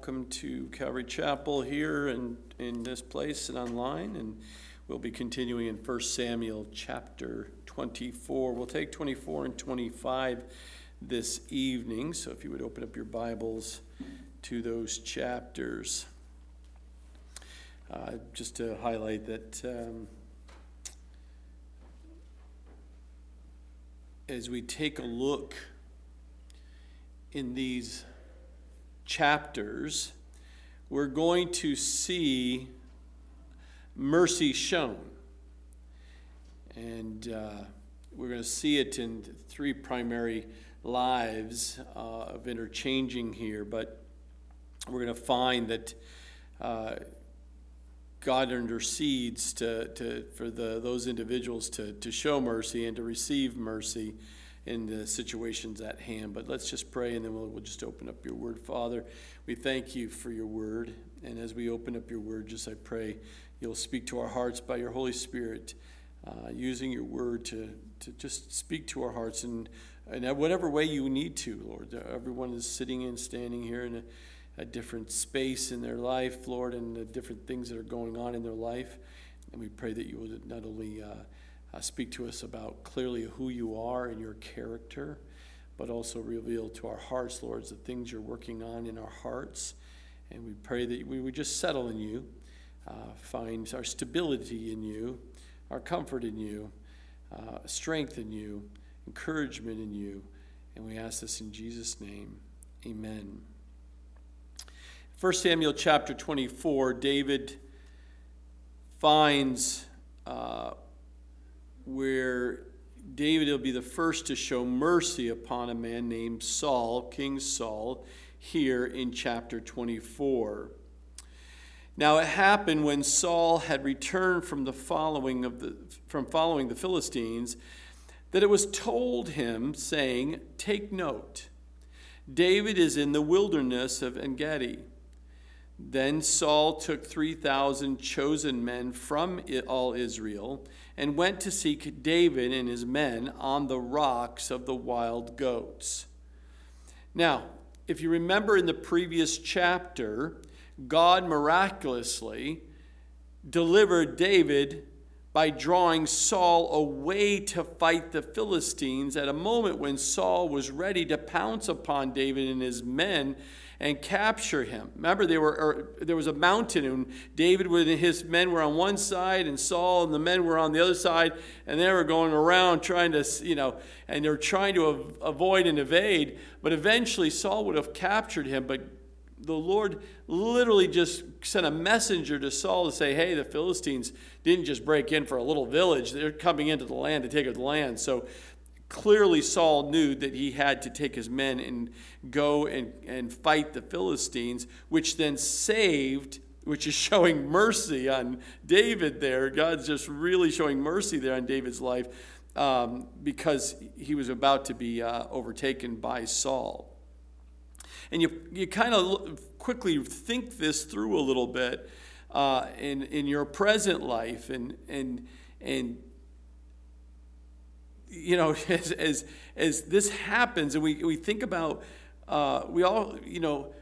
welcome to Calvary Chapel here and in this place and online. And we'll be continuing in 1 Samuel chapter 24. We'll take 24 and 25 this evening. So if you would open up your Bibles to those chapters. Uh, just to highlight that um, as we take a look in these chapters, we're going to see mercy shown. And uh, we're going to see it in three primary lives uh, of interchanging here, but we're going to find that uh, God intercedes to, to, for the, those individuals to, to show mercy and to receive mercy in the situations at hand. But let's just pray and then we'll, we'll just open up your word. Father, we thank you for your word. And as we open up your word, just I pray you'll speak to our hearts by your Holy Spirit, uh, using your word to, to just speak to our hearts in, in whatever way you need to, Lord. Everyone is sitting and standing here in a, a different space in their life, Lord, and the different things that are going on in their life. And we pray that you would not only uh, uh, speak to us about clearly who you are and your character, but also reveal to our hearts, Lord, the things you're working on in our hearts. And we pray that we would just settle in you, uh, find our stability in you, our comfort in you, uh, strength in you, encouragement in you. And we ask this in Jesus' name. Amen. 1 Samuel chapter 24, David finds uh, where David will be the first to show mercy upon a man named Saul, King Saul, here in chapter 24. Now it happened when Saul had returned from the following of the from following the Philistines that it was told him saying, "Take note. David is in the wilderness of Engedi." Then Saul took 3,000 chosen men from all Israel and went to seek David and his men on the rocks of the wild goats. Now, if you remember in the previous chapter, God miraculously delivered David by drawing Saul away to fight the Philistines at a moment when Saul was ready to pounce upon David and his men and capture him. Remember, they were, er, there was a mountain, and David and his men were on one side, and Saul and the men were on the other side, and they were going around trying to, you know, and they were trying to avoid and evade. But eventually, Saul would have captured him, but the Lord literally just sent a messenger to Saul to say, hey, the Philistines didn't just break in for a little village. They're coming into the land to take the land. So clearly Saul knew that he had to take his men and go and, and fight the Philistines, which then saved, which is showing mercy on David there. God's just really showing mercy there on David's life um, because he was about to be uh, overtaken by Saul. And you, you kind of quickly think this through a little bit uh, in, in your present life and, and, and you know, as, as, as this happens and we, we think about, uh, we all, you know,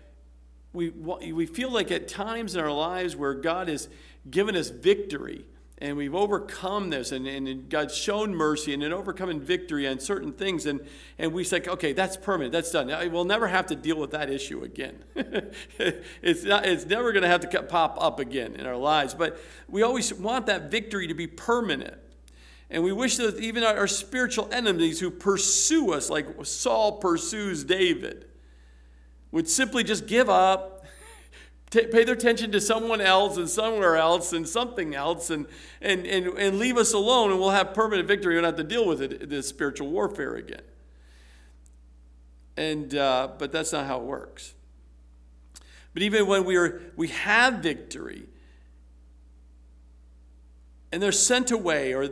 we, we feel like at times in our lives where God has given us victory and we've overcome this and, and God's shown mercy and an overcoming victory on certain things and, and we say, okay, that's permanent, that's done. We'll never have to deal with that issue again. it's, not, it's never going to have to pop up again in our lives. But we always want that victory to be permanent. And we wish that even our spiritual enemies who pursue us, like Saul pursues David, would simply just give up, t- pay their attention to someone else and somewhere else and something else and, and, and, and leave us alone, and we'll have permanent victory. We don't have to deal with it, this spiritual warfare again. And, uh, but that's not how it works. But even when we, are, we have victory, and they're sent away, or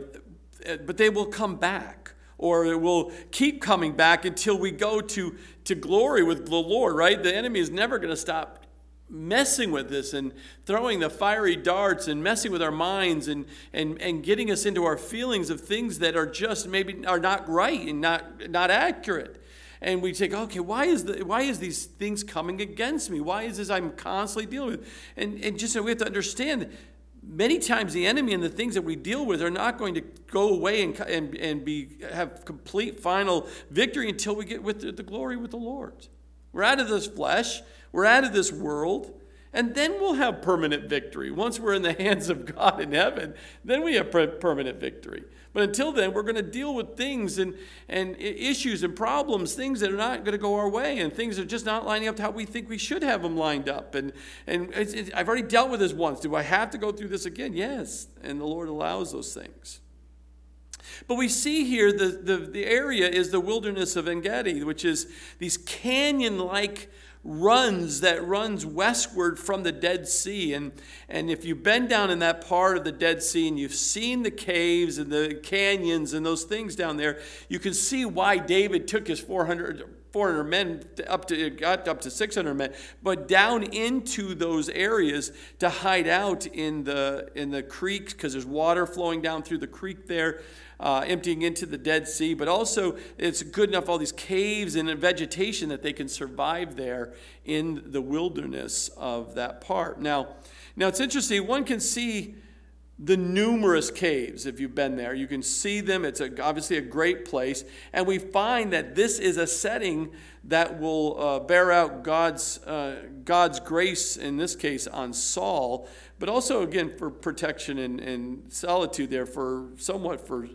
Uh, but they will come back or it will keep coming back until we go to, to glory with the Lord, right? The enemy is never going to stop messing with this and throwing the fiery darts and messing with our minds and, and, and getting us into our feelings of things that are just maybe are not right and not, not accurate. and we think, okay, why is the, why is these things coming against me? Why is this I'm constantly dealing with? And and just so we have to understand many times the enemy and the things that we deal with are not going to go away and, and, and be, have complete final victory until we get with the, the glory with the Lord. We're out of this flesh, we're out of this world, and then we'll have permanent victory. Once we're in the hands of God in heaven, then we have permanent victory. But until then, we're going to deal with things and, and issues and problems, things that are not going to go our way, and things that are just not lining up to how we think we should have them lined up. And, and it's, it's, I've already dealt with this once. Do I have to go through this again? Yes. And the Lord allows those things. But we see here the, the, the area is the wilderness of Engedi, which is these canyon like runs that runs westward from the Dead Sea. And, and if you've been down in that part of the Dead Sea and you've seen the caves and the canyons and those things down there, you can see why David took his 400, 400 men up to got up to 600 men, but down into those areas to hide out in the in the creeks because there's water flowing down through the creek there uh, emptying into the Dead Sea, but also it's good enough, all these caves and vegetation that they can survive there in the wilderness of that part. Now, now it's interesting, one can see the numerous caves if you've been there. You can see them. It's a, obviously a great place. And we find that this is a setting that will uh, bear out God's, uh, God's grace, in this case, on Saul, but also, again, for protection and, and solitude there, for somewhat for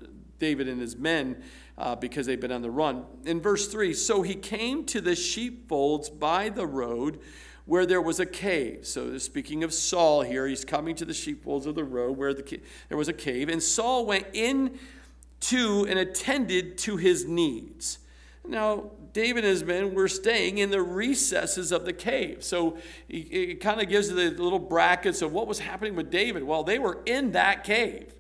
David and his men uh, because they've been on the run. In verse 3, so he came to the sheepfolds by the road where there was a cave. So, speaking of Saul here, he's coming to the sheepfolds of the road where the, there was a cave. And Saul went in to and attended to his needs. Now, David and his men were staying in the recesses of the cave. So it kind of gives the little brackets of what was happening with David. Well, they were in that cave.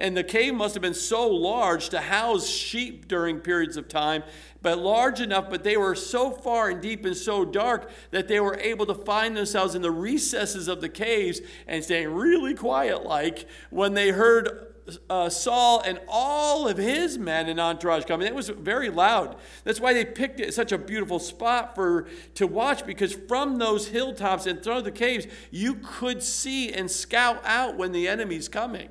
And the cave must have been so large to house sheep during periods of time, but large enough, but they were so far and deep and so dark that they were able to find themselves in the recesses of the caves and staying really quiet like when they heard uh, Saul and all of his men and entourage coming. It was very loud. That's why they picked it such a beautiful spot for to watch because from those hilltops and through the caves, you could see and scout out when the enemy's coming.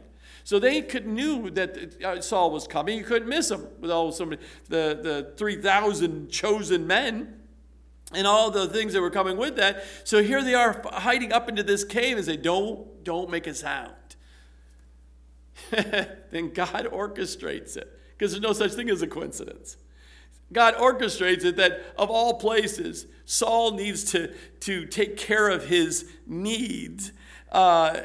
So they could knew that uh, Saul was coming. You couldn't miss him with all the the three thousand chosen men and all the things that were coming with that. So here they are hiding up into this cave and say, "Don't don't make a sound." then God orchestrates it because there's no such thing as a coincidence. God orchestrates it that of all places, Saul needs to, to take care of his needs. Uh,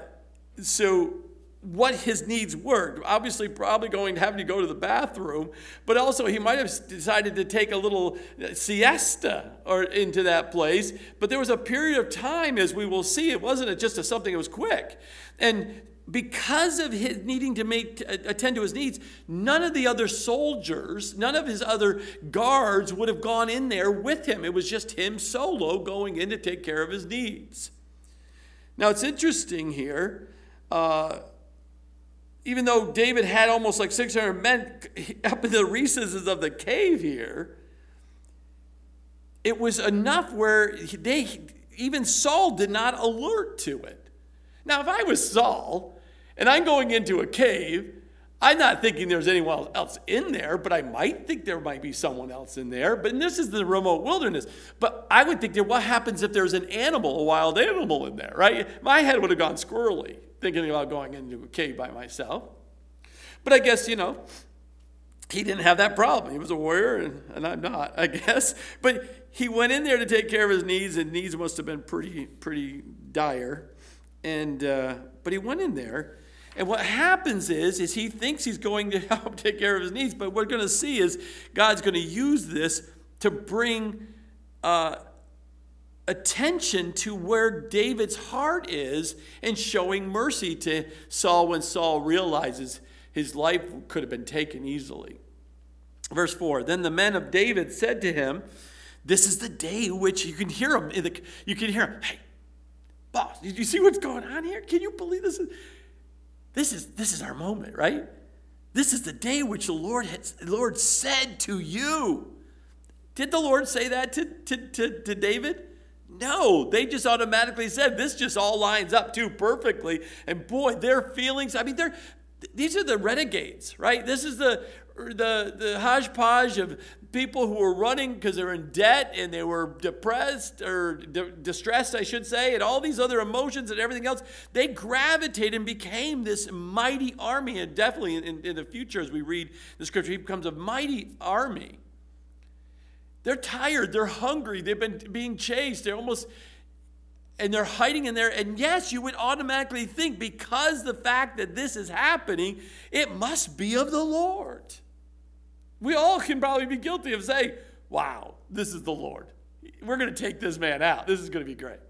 so what his needs were. Obviously, probably going to having to go to the bathroom, but also he might have decided to take a little siesta or into that place. But there was a period of time, as we will see, it wasn't just a something that was quick. And because of his needing to make attend to his needs, none of the other soldiers, none of his other guards would have gone in there with him. It was just him solo going in to take care of his needs. Now it's interesting here. Uh, even though David had almost like 600 men up in the recesses of the cave here, it was enough where they, even Saul did not alert to it. Now, if I was Saul and I'm going into a cave, I'm not thinking there's anyone else in there, but I might think there might be someone else in there. But this is the remote wilderness. But I would think that what happens if there's an animal, a wild animal in there, right? My head would have gone squirrely thinking about going into a cave by myself. But I guess, you know, he didn't have that problem. He was a warrior, and, and I'm not, I guess. But he went in there to take care of his needs, and needs must have been pretty, pretty dire. And uh, but he went in there, and what happens is, is he thinks he's going to help take care of his needs. But what we're going to see is God's going to use this to bring. Uh, attention to where David's heart is and showing mercy to Saul when Saul realizes his life could have been taken easily. Verse 4 Then the men of David said to him, This is the day which you can hear him. You can hear him, Hey, boss, did you see what's going on here? Can you believe this? This is, this is our moment, right? This is the day which the Lord, has, the Lord said to you. Did the Lord say that to, to, to, to David? No, they just automatically said this just all lines up too perfectly. And boy, their feelings, I mean, they're these are the renegades, right? This is the the the hodgepodge of people who were running because they're in debt and they were depressed or distressed, I should say, and all these other emotions and everything else. They gravitated and became this mighty army. And definitely in, in the future, as we read the scripture, he becomes a mighty army. They're tired, they're hungry, they've been being chased, they're almost and they're hiding in there. And yes, you would automatically think because the fact that this is happening, it must be of the Lord. We all can probably be guilty of saying, wow, this is the Lord. We're going to take this man out. This is going to be great.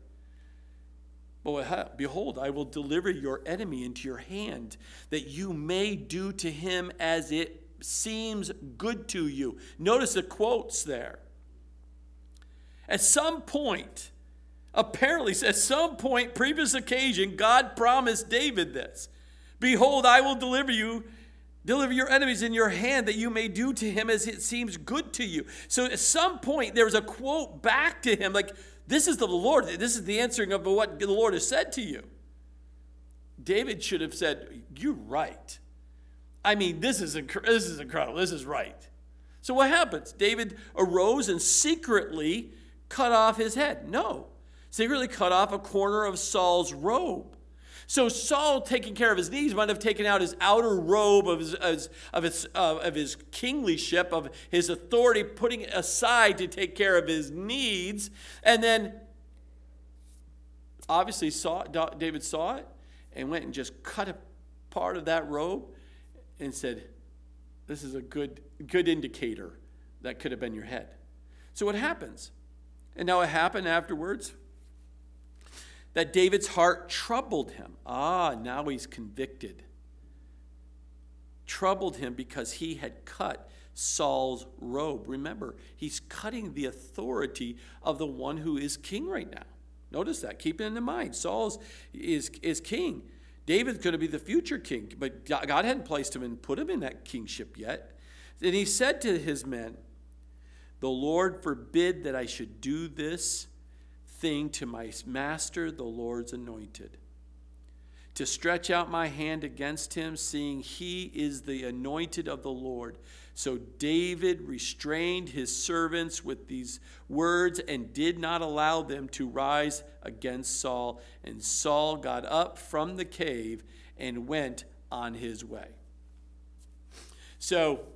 But behold, I will deliver your enemy into your hand, that you may do to him as it seems good to you. Notice the quotes there. At some point, apparently, at some point, previous occasion, God promised David this Behold, I will deliver you, deliver your enemies in your hand, that you may do to him as it seems good to you. So at some point, there was a quote back to him, like, This is the Lord. This is the answering of what the Lord has said to you. David should have said, You're right. I mean, this is, inc- this is incredible. This is right. So what happens? David arose and secretly cut off his head. No, secretly cut off a corner of Saul's robe. So Saul, taking care of his needs, might have taken out his outer robe of his, of his, of his kinglyship, of his authority, putting it aside to take care of his needs. And then, obviously, saw, David saw it and went and just cut a part of that robe and said, This is a good, good indicator that could have been your head. So what happens? And now it happened afterwards that David's heart troubled him. Ah, now he's convicted. Troubled him because he had cut Saul's robe. Remember, he's cutting the authority of the one who is king right now. Notice that. Keep it in mind. Saul is, is king. David's going to be the future king, but God hadn't placed him and put him in that kingship yet. And he said to his men, The Lord forbid that I should do this thing to my master, the Lord's anointed. To stretch out my hand against him, seeing he is the anointed of the Lord. So David restrained his servants with these words and did not allow them to rise against Saul. And Saul got up from the cave and went on his way. So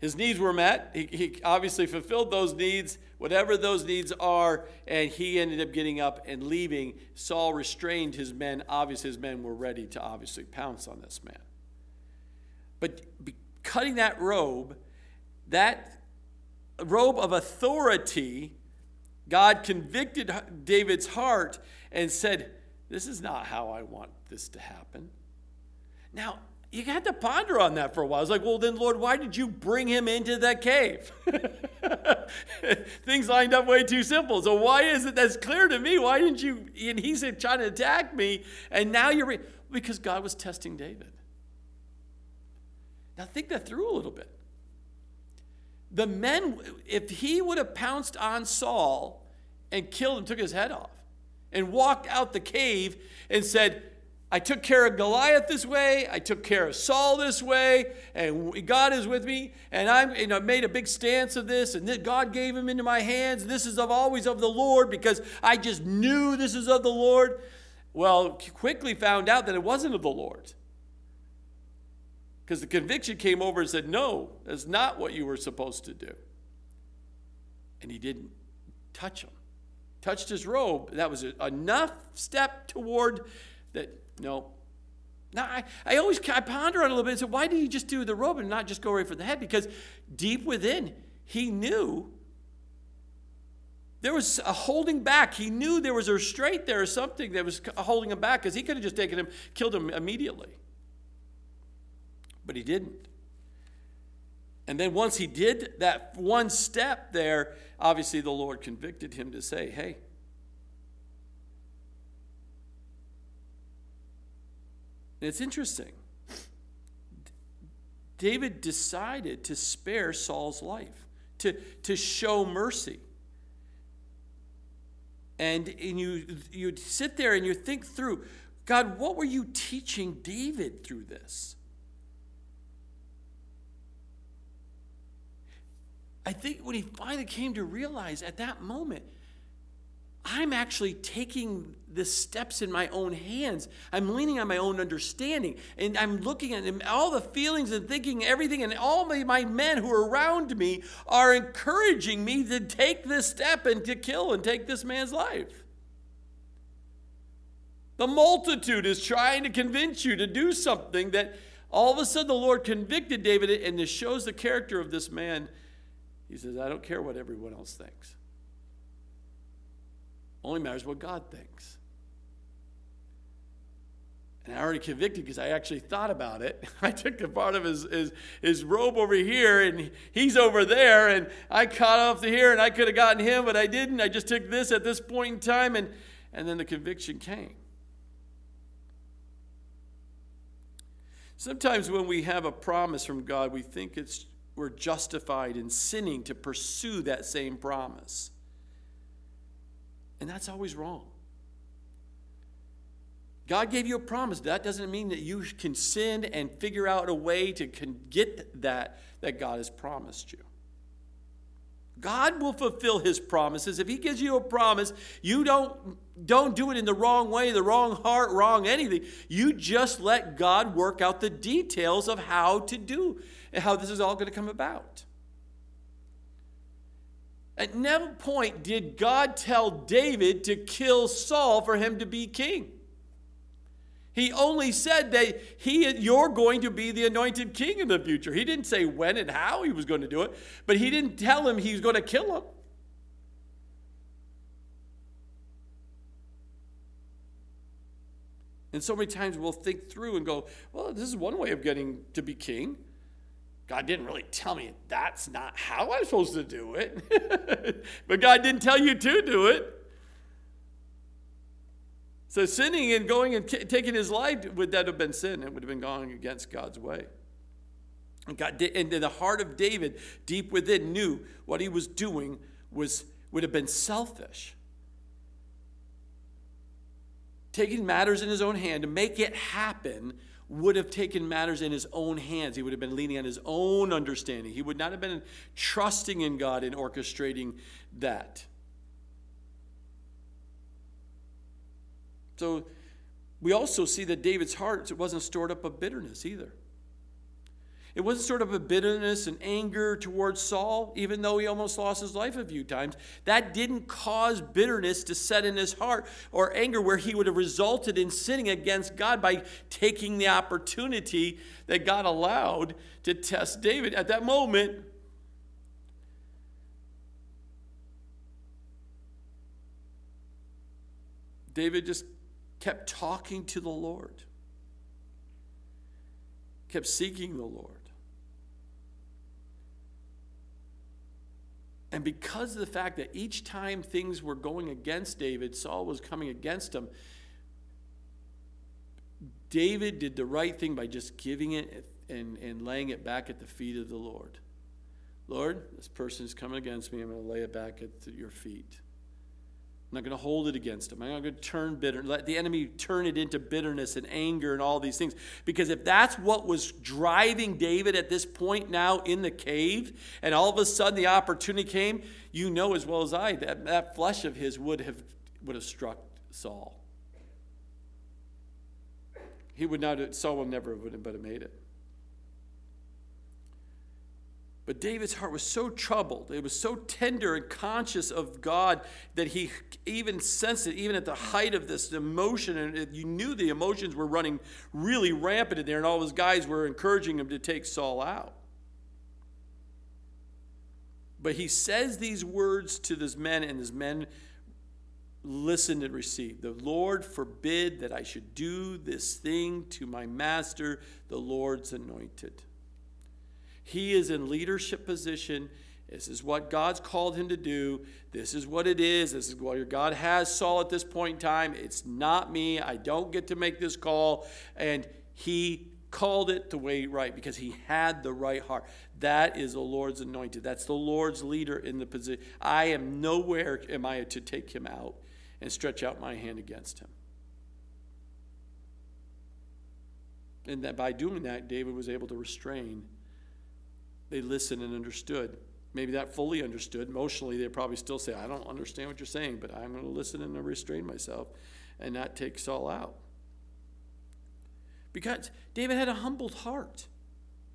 his needs were met. He, he, obviously fulfilled those needs, whatever those needs are, and he ended up getting up and leaving. Saul restrained his men. Obviously, his men were ready to obviously pounce on this man. But cutting that robe, that robe of authority, God convicted David's heart and said, This is not how I want this to happen. Now, you had to ponder on that for a while. It's like, well, then, Lord, why did you bring him into that cave? Things lined up way too simple. So why is it that's clear to me? Why didn't you? And he's trying to attack me, and now you're re- because God was testing David. Now, think that through a little bit. The men, if he would have pounced on Saul and killed him, took his head off, and walked out the cave and said, I took care of Goliath this way. I took care of Saul this way, and God is with me. And I made a big stance of this, and God gave him into my hands. This is of always of the Lord because I just knew this is of the Lord. Well, quickly found out that it wasn't of the Lord. Because the conviction came over and said, No, that's not what you were supposed to do. And he didn't touch him. Touched his robe. That was enough step toward that, no. Now, I, I always I ponder on a little bit and say, why did he just do the robe and not just go right for the head? Because deep within, he knew there was a holding back. He knew there was a restraint there or something that was holding him back because he could have just taken him, killed him immediately but he didn't. And then once he did that one step there, obviously the Lord convicted him to say, hey, it's interesting. David decided to spare Saul's life, to, to show mercy. And, and you, you sit there and you think through God, what were you teaching David through this? I think when he finally came to realize at that moment, I'm actually taking the steps in my own hands. I'm leaning on my own understanding. And I'm looking at all the feelings and thinking everything, and all my, men who are around me are encouraging me to take this step and to kill and take this man's life. The multitude is trying to convince you to do something that all of a sudden the Lord convicted David, and this shows the character of this man. He says, I don't care what everyone else thinks. Only matters what God thinks. And I already convicted because I actually thought about it. I took the part of his, his, his robe over here, and he's over there, and I caught off to here, and I could have gotten him, but I didn't. I just took this at this point in time, and, and then the conviction came. Sometimes when we have a promise from God, we think it's we're justified in sinning to pursue that same promise. And that's always wrong. God gave you a promise. That doesn't mean that you can sin and figure out a way to get that that God has promised you. God will fulfill his promises. If he gives you a promise, you don't don't do it in the wrong way, the wrong heart, wrong anything. You just let God work out the details of how to do how this is all going to come about. At no point did God tell David to kill Saul for him to be king. He only said that he, you're going to be the anointed king in the future. He didn't say when and how he was going to do it, but he didn't tell him he was going to kill him. And so many times we'll think through and go, well, this is one way of getting to be king. God didn't really tell me that's not how I'm supposed to do it. but God didn't tell you to do it. So sinning and going and t- taking his life, would that have been sin? It would have been going against God's way. And God did, and the heart of David, deep within, knew what he was doing was would have been selfish. Taking matters in his own hand to make it happen would have taken matters in his own hands. He would have been leaning on his own understanding. He would not have been trusting in God in orchestrating that. So we also see that David's heart wasn't stored up of bitterness either. It wasn't sort of a bitterness and anger towards Saul, even though he almost lost his life a few times. That didn't cause bitterness to set in his heart or anger where he would have resulted in sinning against God by taking the opportunity that God allowed to test David. At that moment, David just kept talking to the Lord, kept seeking the Lord. And because of the fact that each time things were going against David, Saul was coming against him, David did the right thing by just giving it and, and laying it back at the feet of the Lord. Lord, this person is coming against me. I'm going to lay it back at your feet. I'm not going to hold it against him. I'm not going to turn bitter, let the enemy turn it into bitterness and anger and all these things. Because if that's what was driving David at this point now in the cave, and all of a sudden the opportunity came, you know as well as I that that flesh of his would have would have struck Saul. He would not. Saul would never would have, but have made it. But David's heart was so troubled, it was so tender and conscious of God that he even sensed it, even at the height of this emotion. And you knew the emotions were running really rampant in there, and all his guys were encouraging him to take Saul out. But he says these words to his men, and his men listened and received. The Lord forbid that I should do this thing to my master, the Lord's anointed. He is in leadership position. This is what God's called him to do. This is what it is. This is what God has Saul at this point in time. It's not me. I don't get to make this call. And he called it the way right because he had the right heart. That is the Lord's anointed. That's the Lord's leader in the position. I am nowhere am I to take him out and stretch out my hand against him. And that by doing that, David was able to restrain. They listened and understood. Maybe that fully understood. Emotionally, they probably still say, I don't understand what you're saying, but I'm going to listen and restrain myself and not take Saul out. Because David had a humbled heart.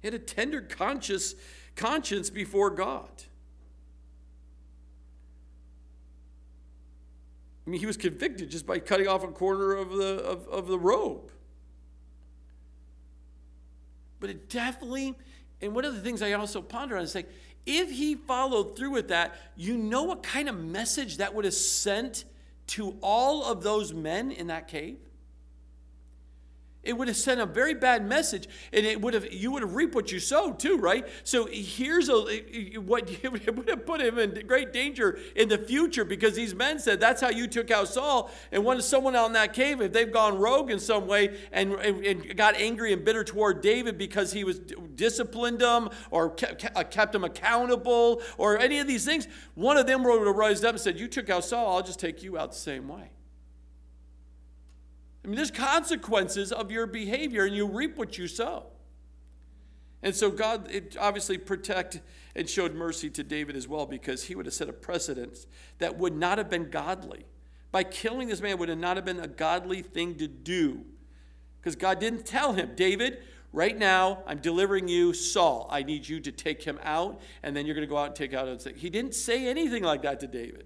He had a tender conscious conscience before God. I mean, he was convicted just by cutting off a corner of the, of, of the robe. But it definitely, and one of the things I also ponder on is like, if he followed through with that, you know what kind of message that would have sent to all of those men in that cave? It would have sent a very bad message, and it would have you would have reaped what you sowed too, right? So here's a what it would have put him in great danger in the future because these men said that's how you took out Saul, and when someone out in that cave, if they've gone rogue in some way and, and, got angry and bitter toward David because he was disciplined them or kept, uh, kept him accountable or any of these things, one of them would have risen up and said, "You took out Saul, I'll just take you out the same way." I mean, there's consequences of your behavior, and you reap what you sow. And so God it obviously protect and showed mercy to David as well because he would have set a precedent that would not have been godly. By killing this man would have not have been a godly thing to do. Because God didn't tell him, David, right now I'm delivering you Saul. I need you to take him out, and then you're going to go out and take out. He didn't say anything like that to David.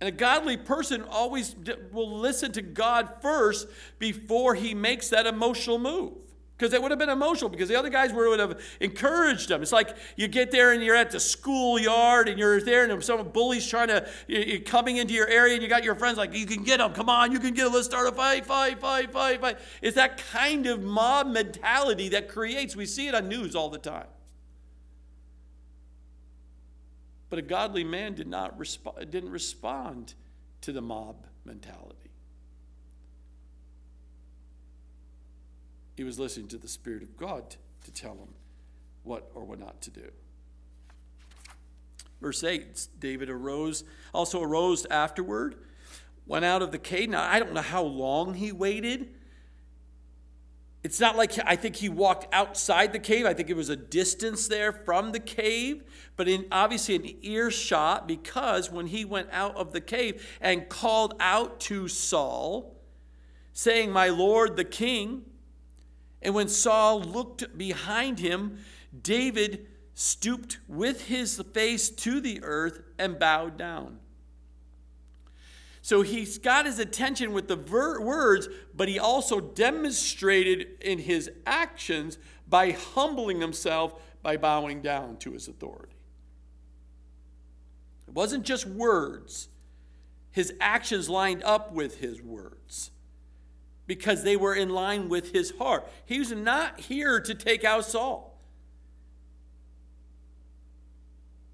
And a godly person always will listen to God first before he makes that emotional move. Because it would have been emotional, because the other guys would have encouraged him. It's like you get there and you're at the schoolyard and you're there and some bully's trying to, you're coming into your area and you got your friends like, you can get him, come on, you can get him, let's start a fight, fight, fight, fight, fight. It's that kind of mob mentality that creates, we see it on news all the time. But a godly man did not resp- didn't respond to the mob mentality. He was listening to the Spirit of God to tell him what or what not to do. Verse 8 David arose, also arose afterward, went out of the cave. Now, I don't know how long he waited. It's not like I think he walked outside the cave. I think it was a distance there from the cave, but in obviously an earshot because when he went out of the cave and called out to Saul, saying, My Lord the king, and when Saul looked behind him, David stooped with his face to the earth and bowed down. So he's got his attention with the ver- words, but he also demonstrated in his actions by humbling himself by bowing down to his authority. It wasn't just words, his actions lined up with his words because they were in line with his heart. He was not here to take out Saul.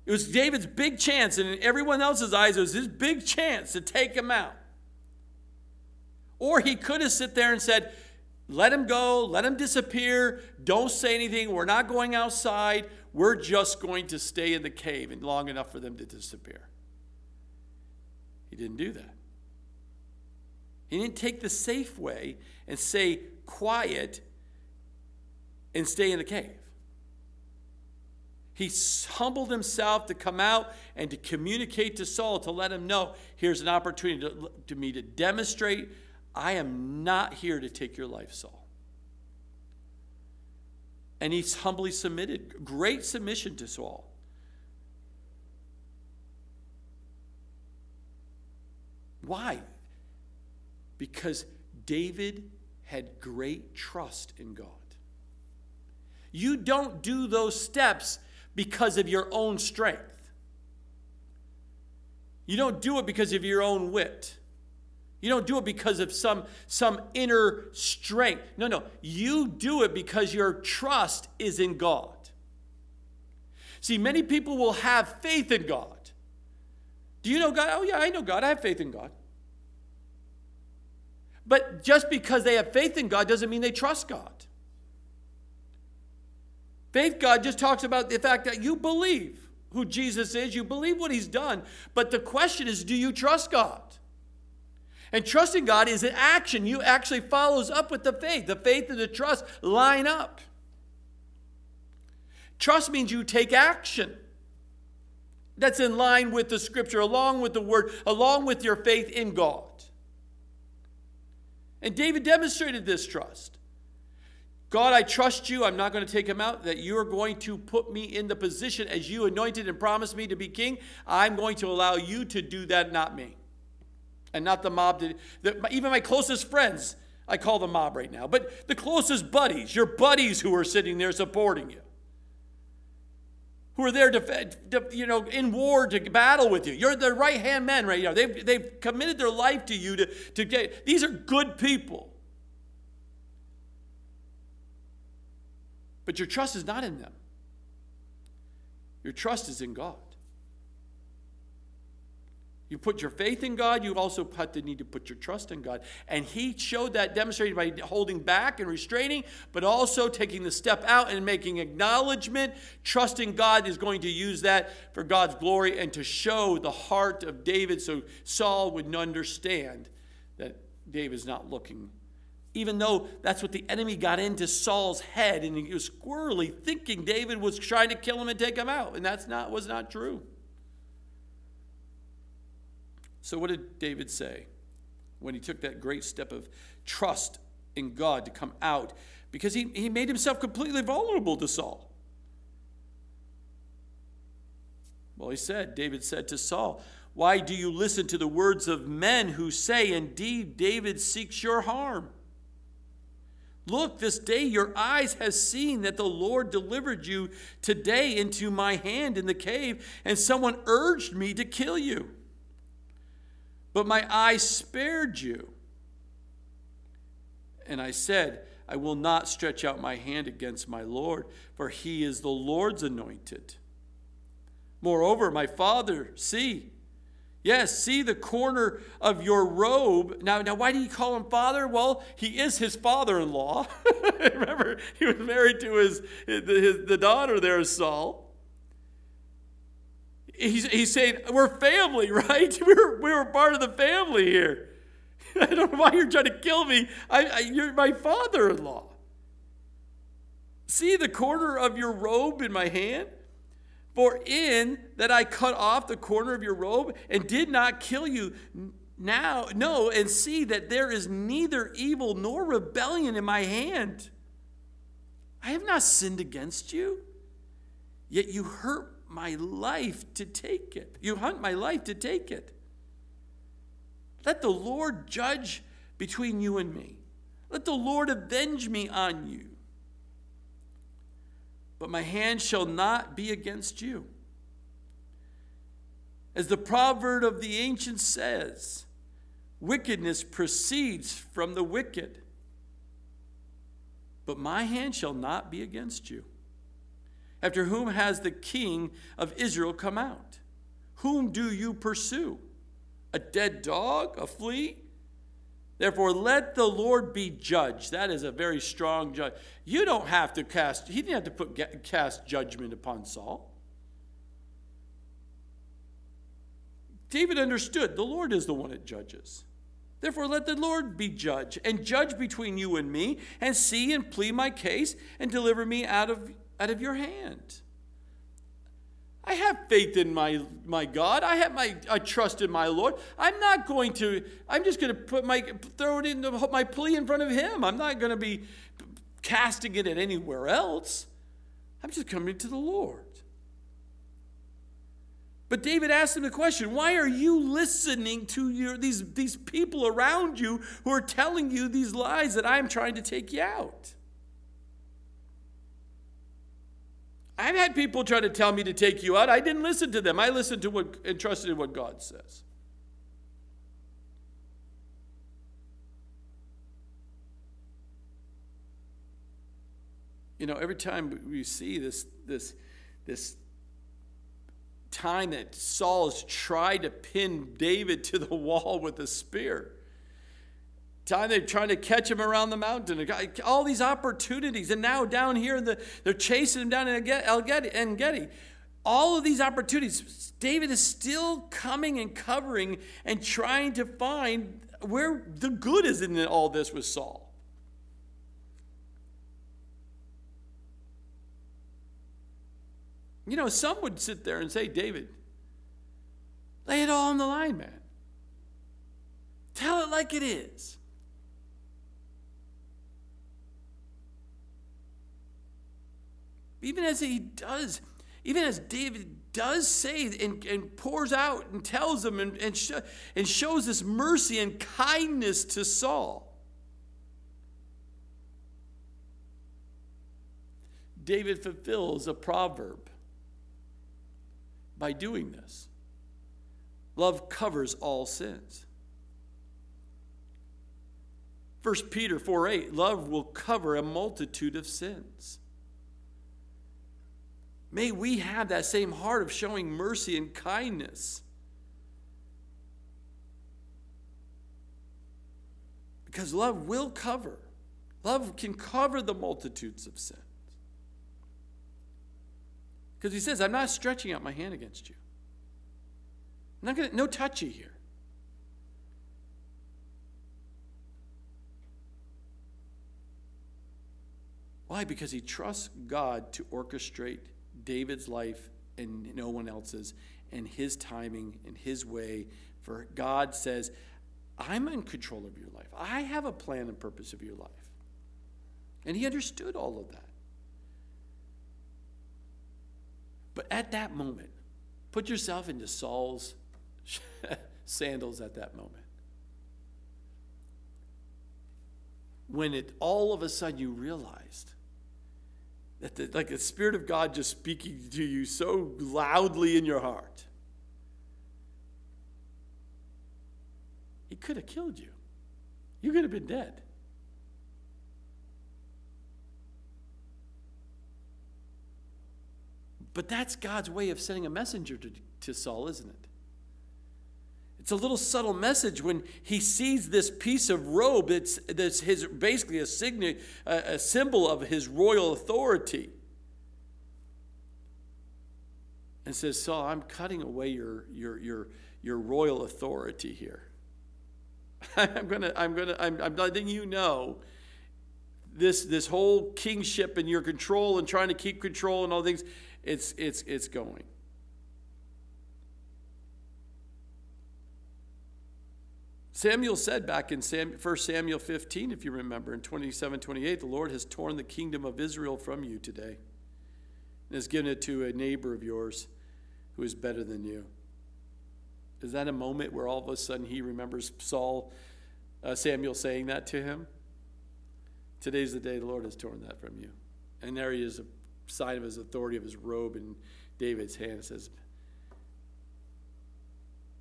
It was David's big chance, and in everyone else's eyes, it was his big chance to take him out. Or he could have sit there and said, let him go, let him disappear, don't say anything, we're not going outside, we're just going to stay in the cave and long enough for them to disappear. He didn't do that. He didn't take the safe way and say quiet and stay in the cave. He humbled himself to come out and to communicate to Saul to let him know here's an opportunity to, to me to demonstrate I am not here to take your life, Saul. And he's humbly submitted. Great submission to Saul. Why? Because David had great trust in God. You don't do those steps because of your own strength. You don't do it because of your own wit. You don't do it because of some, some inner strength. No, no. You do it because your trust is in God. See, many people will have faith in God. Do you know God? Oh, yeah, I know God. I have faith in God. But just because they have faith in God doesn't mean they trust God. Faith God just talks about the fact that you believe who Jesus is, you believe what he's done. But the question is, do you trust God? And trusting God is an action. You actually follows up with the faith. The faith and the trust line up. Trust means you take action. That's in line with the scripture, along with the word, along with your faith in God. And David demonstrated this trust. God, I trust you. I'm not going to take him out. That you're going to put me in the position as you anointed and promised me to be king. I'm going to allow you to do that, not me. And not the mob. To, the, even my closest friends, I call the mob right now, but the closest buddies, your buddies who are sitting there supporting you who are there to, to, you know, in war to battle with you. You're the right hand men right now. They've, they've committed their life to you to, to get. These are good people. But your trust is not in them, your trust is in God. You put your faith in God, you also have to need to put your trust in God. And he showed that demonstrated by holding back and restraining, but also taking the step out and making acknowledgement, trusting God is going to use that for God's glory and to show the heart of David so Saul would understand that David is not looking. Even though that's what the enemy got into Saul's head, and he was squirrely thinking David was trying to kill him and take him out, and that's not was not true. So, what did David say when he took that great step of trust in God to come out? Because he, he made himself completely vulnerable to Saul. Well, he said, David said to Saul, Why do you listen to the words of men who say, Indeed, David seeks your harm? Look, this day your eyes have seen that the Lord delivered you today into my hand in the cave, and someone urged me to kill you. But my eye spared you. And I said, I will not stretch out my hand against my Lord, for he is the Lord's anointed. Moreover, my father, see, yes, see the corner of your robe. Now, now why do you call him father? Well, he is his father in law. Remember, he was married to his, his, the daughter there, Saul he's, he's saying, We're family, right? We're, we're part of the family here. I don't know why you're trying to kill me. I, I, you're my father in law. See the corner of your robe in my hand? For in that I cut off the corner of your robe and did not kill you. Now, know and see that there is neither evil nor rebellion in my hand. I have not sinned against you, yet you hurt my life to take it. You hunt my life to take it. Let the Lord judge between you and me. Let the Lord avenge me on you. But my hand shall not be against you. As the proverb of the ancients says, wickedness proceeds from the wicked. But my hand shall not be against you. After whom has the king of Israel come out? Whom do you pursue? A dead dog? A flea? Therefore, let the Lord be judge. That is a very strong judge. You don't have to cast, he didn't have to put, cast judgment upon Saul. David understood the Lord is the one that judges. Therefore, let the Lord be judge and judge between you and me, and see and plead my case, and deliver me out of out of your hand. I have faith in my, my God. I have my I trust in my Lord. I'm not going to, I'm just going to put my throw it in the, my plea in front of him. I'm not going to be casting it at anywhere else. I'm just coming to the Lord. But David asked him the question why are you listening to your, these, these people around you who are telling you these lies that I'm trying to take you out? I've had people try to tell me to take you out. I didn't listen to them. I listened to what and trusted in what God says. You know, every time we see this this this time that Saul has tried to pin David to the wall with a spear, time they're trying to catch him around the mountain. All these opportunities. And now down here, the, they're chasing him down in En Gedi. All of these opportunities, David is still coming and covering and trying to find where the good is in all this with Saul. You know, some would sit there and say, David, lay it all on the line, man. Tell it like it is. Even as he does, even as David does say and, and pours out and tells him and, and, sh- and shows this mercy and kindness to Saul. David fulfills a proverb by doing this. Love covers all sins. 1 Peter 4 8, love will cover a multitude of sins. May we have that same heart of showing mercy and kindness. Because love will cover. Love can cover the multitudes of sins. Because he says, I'm not stretching out my hand against you. I'm not gonna no touchy here. Why? Because he trusts God to orchestrate David's life and no one else's, and his timing and his way. For God says, I'm in control of your life. I have a plan and purpose of your life. And he understood all of that. But at that moment, put yourself into Saul's sandals at that moment. When it all of a sudden you realized that the, like the Spirit of God just speaking to you so loudly in your heart. He could have killed you. You could have been dead. But that's God's way of sending a messenger to, to Saul, isn't it? It's a little subtle message when he sees this piece of robe that's, that's his, basically a, sign, a, symbol of his royal authority. And says, Saul, I'm cutting away your, your, your, your royal authority here. I'm gonna, I'm gonna, I'm, I'm letting you know this, this whole kingship and your control and trying to keep control and all things, it's, it's, it's going. Samuel said back in 1 Samuel 15, if you remember, in 27 28, the Lord has torn the kingdom of Israel from you today and has given it to a neighbor of yours who is better than you. Is that a moment where all of a sudden he remembers Saul, uh, Samuel saying that to him? Today's the day the Lord has torn that from you. And there he is, a sign of his authority of his robe in David's hand. It says,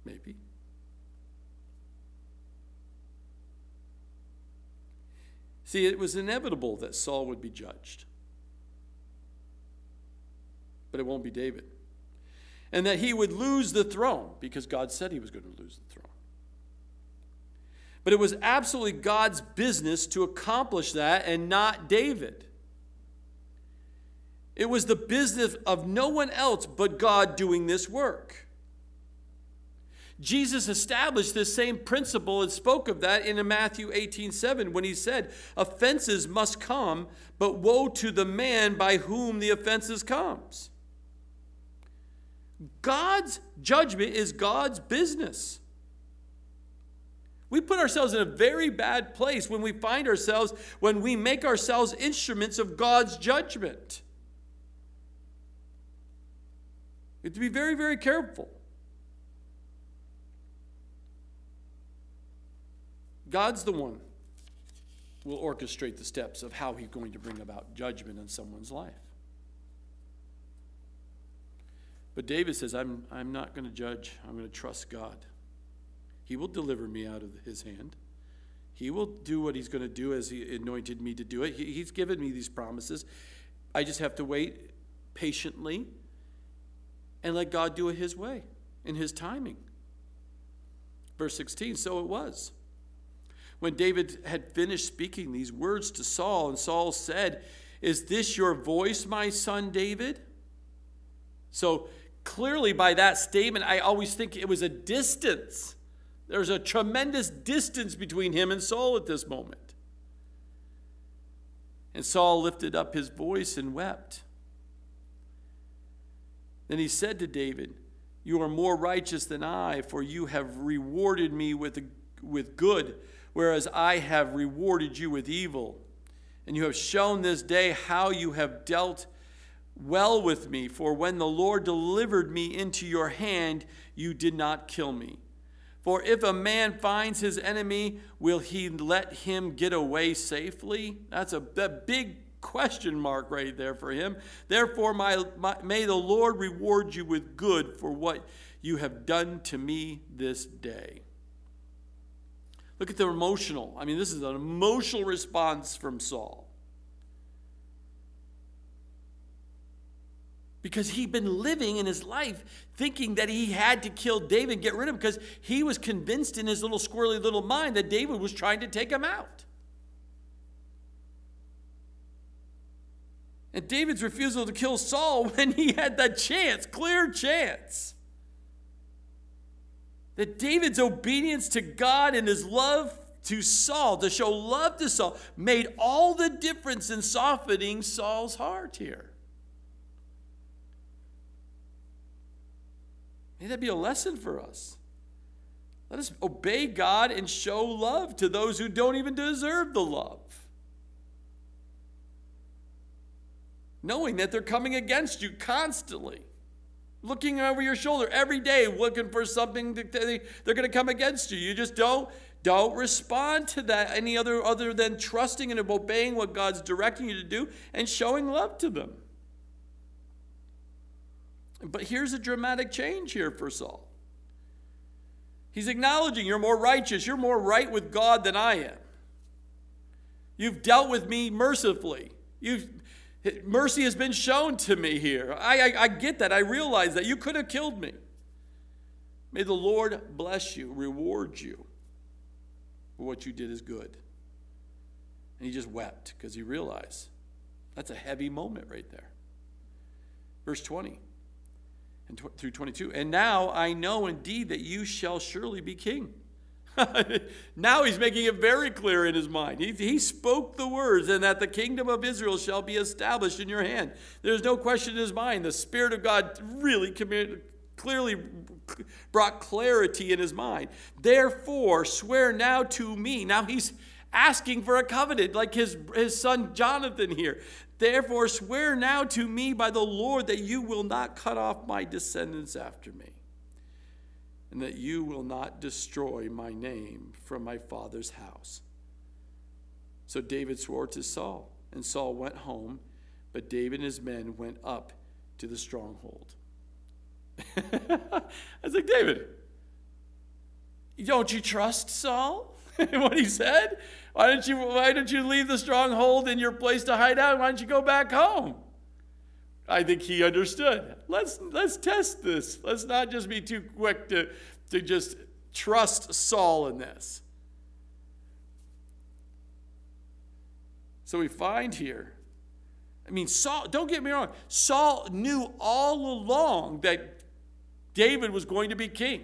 maybe. See, it was inevitable that Saul would be judged, but it won't be David. And that he would lose the throne because God said he was going to lose the throne. But it was absolutely God's business to accomplish that and not David. It was the business of no one else but God doing this work. Jesus established this same principle and spoke of that in Matthew 18 7 when he said, Offenses must come, but woe to the man by whom the offenses comes. God's judgment is God's business. We put ourselves in a very bad place when we find ourselves, when we make ourselves instruments of God's judgment. We have to be very, very careful. God's the one who will orchestrate the steps of how he's going to bring about judgment in someone's life. But David says, I'm, I'm not going to judge, I'm going to trust God. He will deliver me out of his hand. He will do what he's going to do as he anointed me to do it. He, he's given me these promises. I just have to wait patiently and let God do it his way, in his timing. Verse 16 So it was when David had finished speaking these words to Saul, and Saul said, Is this your voice, my son David? So clearly, by that statement, I always think it was a distance. There's a tremendous distance between him and Saul at this moment. And Saul lifted up his voice and wept. Then he said to David, You are more righteous than I, for you have rewarded me with, with good, whereas I have rewarded you with evil. And you have shown this day how you have dealt well with me, for when the Lord delivered me into your hand, you did not kill me. For if a man finds his enemy, will he let him get away safely? That's a, a big question mark right there for him. Therefore, my, my, may the Lord reward you with good for what you have done to me this day. Look at the emotional. I mean, this is an emotional response from Saul. Because he'd been living in his life thinking that he had to kill David, get rid of him, because he was convinced in his little squirrely little mind that David was trying to take him out. And David's refusal to kill Saul when he had that chance, clear chance. That David's obedience to God and his love to Saul, to show love to Saul, made all the difference in softening Saul's heart here. May that be a lesson for us. Let us obey God and show love to those who don't even deserve the love. knowing that they're coming against you constantly. Looking over your shoulder every day, looking for something they, they're going to come against you. You just don't don't respond to that any other other than trusting and obeying what God's directing you to do and showing love to them. But here's a dramatic change here for Saul. He's acknowledging you're more righteous, you're more right with God than I am. You've dealt with me mercifully. You've Mercy has been shown to me here. I, I, I, get that. I realize that. You could have killed me. May the Lord bless you, reward you for what you did is good. And he just wept because he realized that's a heavy moment right there. Verse 20 and tw- through 22. And now I know indeed that you shall surely be king. now he's making it very clear in his mind. He, he spoke the words, and that the kingdom of Israel shall be established in your hand. There's no question in his mind. The Spirit of God really clearly brought clarity in his mind. Therefore, swear now to me. Now he's asking for a covenant, like his, his son Jonathan here. Therefore, swear now to me by the Lord that you will not cut off my descendants after me and that you will not destroy my name from my father's house. So David swore to Saul, and Saul went home, but David and his men went up to the stronghold. I was like, David, don't you trust Saul? what he said? Why don't you why don't you leave the stronghold in your place to hide out? Why don't you go back home? I think he understood. Let's let's test this. Let's not just be too quick to, to just trust Saul in this. So we find here. I mean, Saul, don't get me wrong, Saul knew all along that David was going to be king.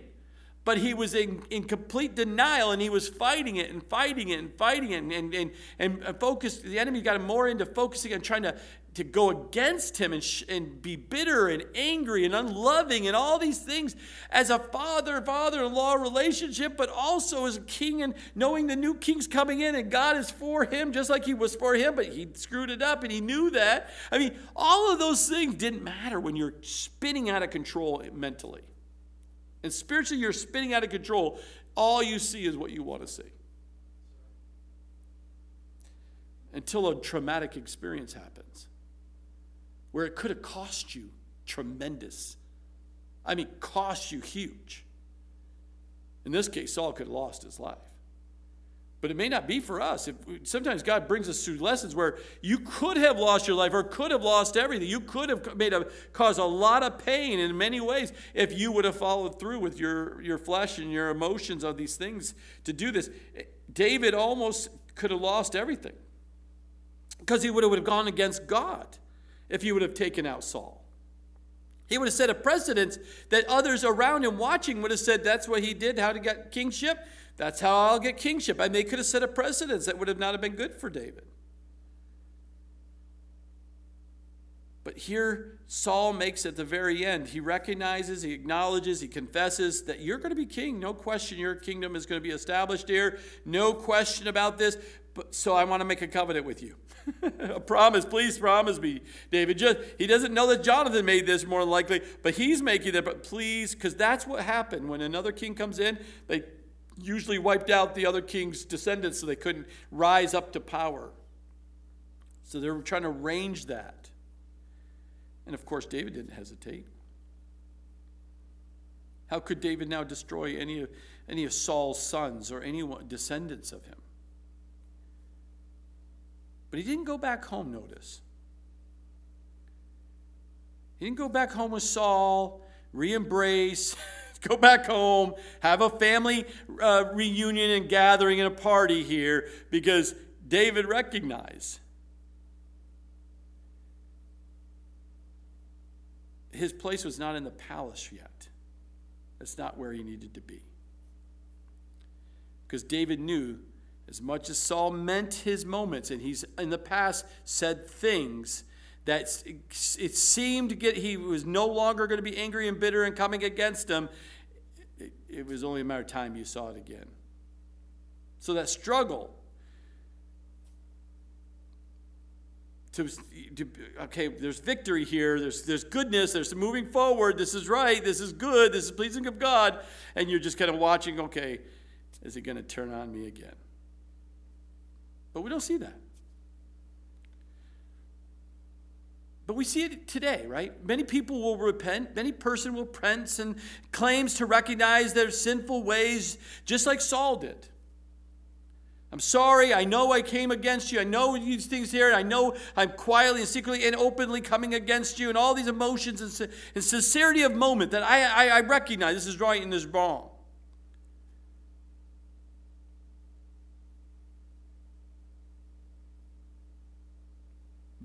But he was in, in complete denial and he was fighting it and fighting it and fighting it and, and, and, uh, and focused. The enemy got him more into focusing on trying to to go against him and, sh- and be bitter and angry and unloving and all these things as a father father in law relationship, but also as a king and knowing the new king's coming in and God is for him just like he was for him, but he screwed it up and he knew that. I mean, all of those things didn't matter when you're spinning out of control mentally. And spiritually, you're spinning out of control. All you see is what you want to see. Until a traumatic experience happens where it could have cost you tremendous. I mean, cost you huge. In this case, Saul could have lost his life. But it may not be for us. If sometimes God brings us through lessons where you could have lost your life or could have lost everything. You could have made a caused a lot of pain in many ways if you would have followed through with your, your flesh and your emotions of these things to do this. Eh, David almost could have lost everything because he would have gone against God if he would have taken out Saul. He would have set a precedent that others around him watching would have said, That's what he did, how to get kingship. That's how I'll get kingship. I may could have set a precedent that would have not have been good for David. But here, Saul makes at the very end, he recognizes, he acknowledges, he confesses that you're going to be king. No question, your kingdom is going to be established here. No question about this. But, so I want to make a covenant with you. a promise, please promise me, David. Just he doesn't know that Jonathan made this more likely, but he's making it. But please, because that's what happened when another king comes in. They usually wiped out the other king's descendants so they couldn't rise up to power. So they were trying to arrange that. And of course, David didn't hesitate. How could David now destroy any of, any of Saul's sons or any descendants of him? But he didn't go back home, notice. He didn't go back home with Saul, re embrace, go back home, have a family uh, reunion and gathering and a party here because David recognized his place was not in the palace yet. That's not where he needed to be. Because David knew as much as Saul meant his moments, and he's in the past said things that it seemed get, he was no longer going to be angry and bitter and coming against him. It was only a matter of time you saw it again. So that struggle to, to, okay there's victory here there's, there's goodness there's moving forward this is right this is good this is pleasing of god and you're just kind of watching okay is it going to turn on me again but we don't see that but we see it today right many people will repent many person will repent and claims to recognize their sinful ways just like saul did I'm sorry. I know I came against you. I know these things here. I know I'm quietly and secretly and openly coming against you, and all these emotions and, and sincerity of moment that I, I, I recognize this is right and this is wrong.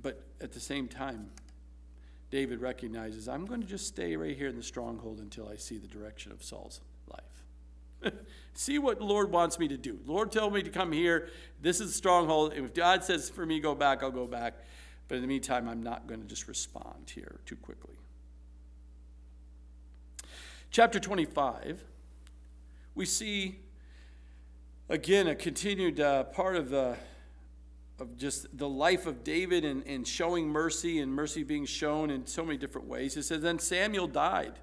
But at the same time, David recognizes I'm going to just stay right here in the stronghold until I see the direction of Saul's life. see what the Lord wants me to do. The Lord told me to come here. This is the stronghold. If God says for me go back, I'll go back. But in the meantime, I'm not going to just respond here too quickly. Chapter 25, we see again a continued uh, part of the of just the life of David and, and showing mercy and mercy being shown in so many different ways. It says, Then Samuel died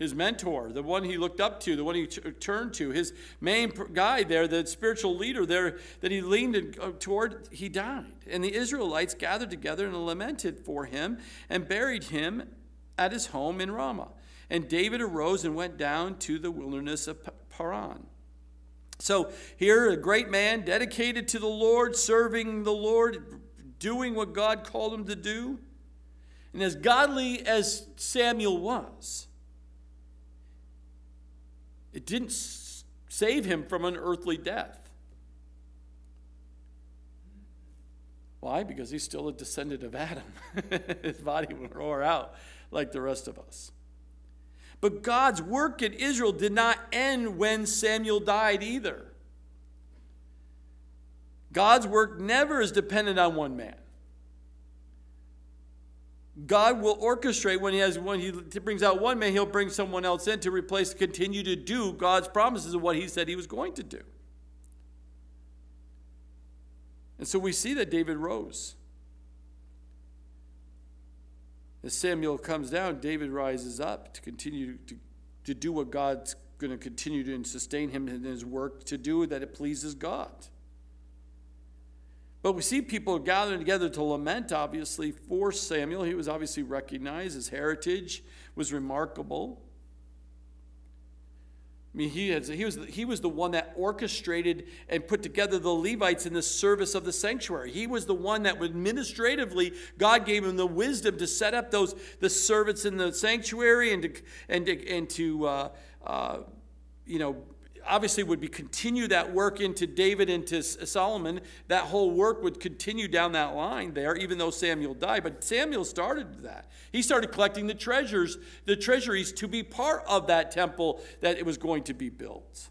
his mentor, the one he looked up to, the one he t- turned to, his main guy there, the spiritual leader there that he leaned uh, toward, he died. And the Israelites gathered together and lamented for him and buried him at his home in Ramah. And David arose and went down to the wilderness of Paran. So here, a great man dedicated to the Lord, serving the Lord, doing what God called him to do. And as godly as Samuel was, it didn't save him from an earthly death. Why? Because he's still a descendant of Adam. His body will roar out like the rest of us. But God's work in Israel did not end when Samuel died either. God's work never is dependent on one man. God will orchestrate when he has when he brings out one man, he'll bring someone else in to replace, continue to do God's promises of what he said he was going to do. And so we see that David rose. As Samuel comes down, David rises up to continue to, to do what God's going to continue to sustain him in his work to do that it pleases God. But we see people gathering together to lament, obviously, for Samuel. He was obviously recognized. His heritage was remarkable. I mean, he, has, he, was, he was the one that orchestrated and put together the Levites in the service of the sanctuary. He was the one that administratively, God gave him the wisdom to set up those the servants in the sanctuary and to, and to, and to uh, uh, you know, obviously would be continue that work into David into Solomon. That whole work would continue down that line there, even though Samuel died. But Samuel started that. He started collecting the treasures, the treasuries to be part of that temple that it was going to be built.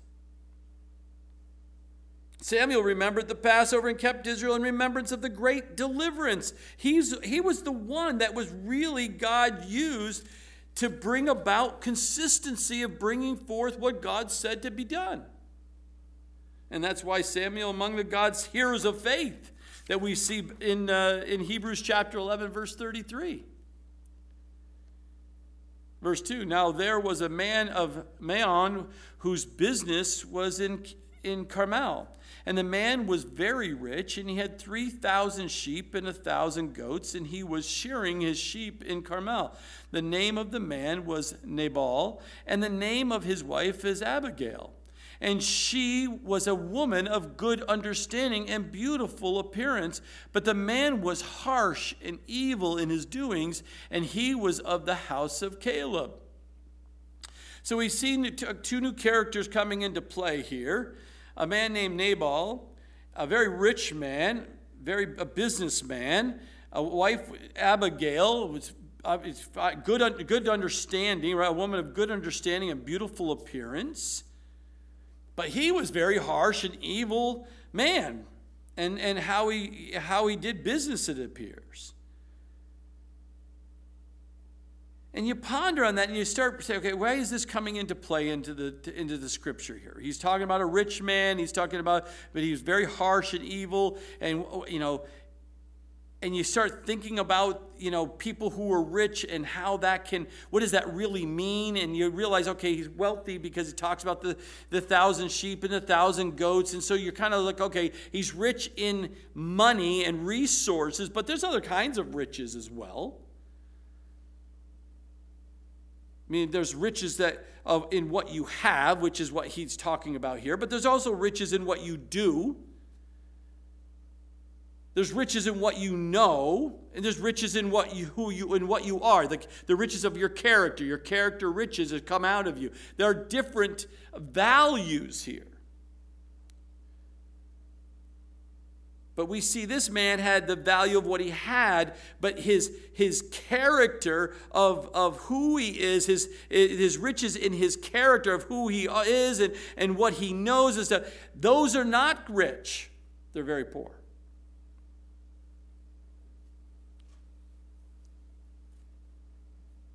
Samuel remembered the Passover and kept Israel in remembrance of the great deliverance. He's, he was the one that was really God used to bring about consistency of bringing forth what God said to be done. And that's why Samuel, among the God's heroes of faith, that we see in, uh, in Hebrews chapter 11, verse 33. Verse 2 Now there was a man of Maon whose business was in, in Carmel and the man was very rich, and he had 3,000 sheep and a 1,000 goats, and he was shearing his sheep in Carmel. The name of the man was Nabal, and the name of his wife is Abigail. And she was a woman of good understanding and beautiful appearance. But the man was harsh and evil in his doings, and he was of the house of Caleb. So we see two new characters coming into play here a man named Nabal, a very rich man, very a businessman, a wife Abigail was uh, good good understanding, right? A woman of good understanding and beautiful appearance. But he was very harsh and evil man, and and how he how he did business it appears. And you ponder on that and you start say, okay, why is this coming into play into the, into the scripture here? He's talking about a rich man. He's talking about, but he was very harsh and evil. And, you know, and you start thinking about, you know, people who are rich and how that can, what does that really mean? And you realize, okay, he's wealthy because he talks about the, the thousand sheep and the thousand goats. And so you're kind of like, okay, he's rich in money and resources, but there's other kinds of riches as well. I mean, there's riches that of in what you have, which is what he's talking about here, but there's also riches in what you do. There's riches in what you know, and there's riches in what you who you in what you are. The, the riches of your character, your character riches that come out of you. There are different values here. But we see this man had the value of what he had, but his, his character of, of who he is, his, his riches in his character of who he is and, and what he knows and stuff, those are not rich. They're very poor.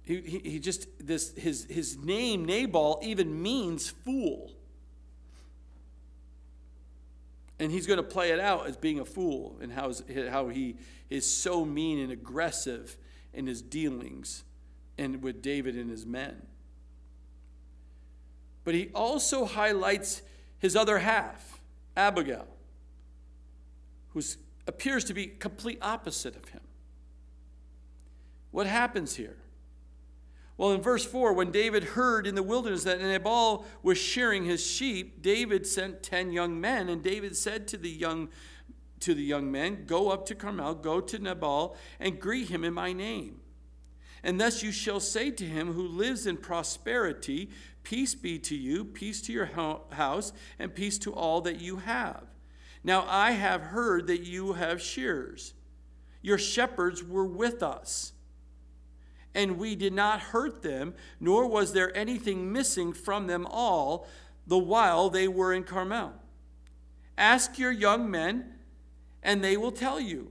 He, he, he just, this, his, his name, Nabal, even means fool. And he's going to play it out as being a fool and how, how he is so mean and aggressive in his dealings and with David and his men. But he also highlights his other half, Abigail, who appears to be complete opposite of him. What happens here? Well, in verse 4, when David heard in the wilderness that Nabal was shearing his sheep, David sent 10 young men, and David said to the young to the young men, Go up to Carmel, go to Nabal, and greet him in my name. And thus you shall say to him who lives in prosperity, Peace be to you, peace to your house, and peace to all that you have. Now I have heard that you have shears. Your shepherds were with us and we did not hurt them, nor was there anything missing from them all the while they were in Carmel. Ask your young men, and they will tell you.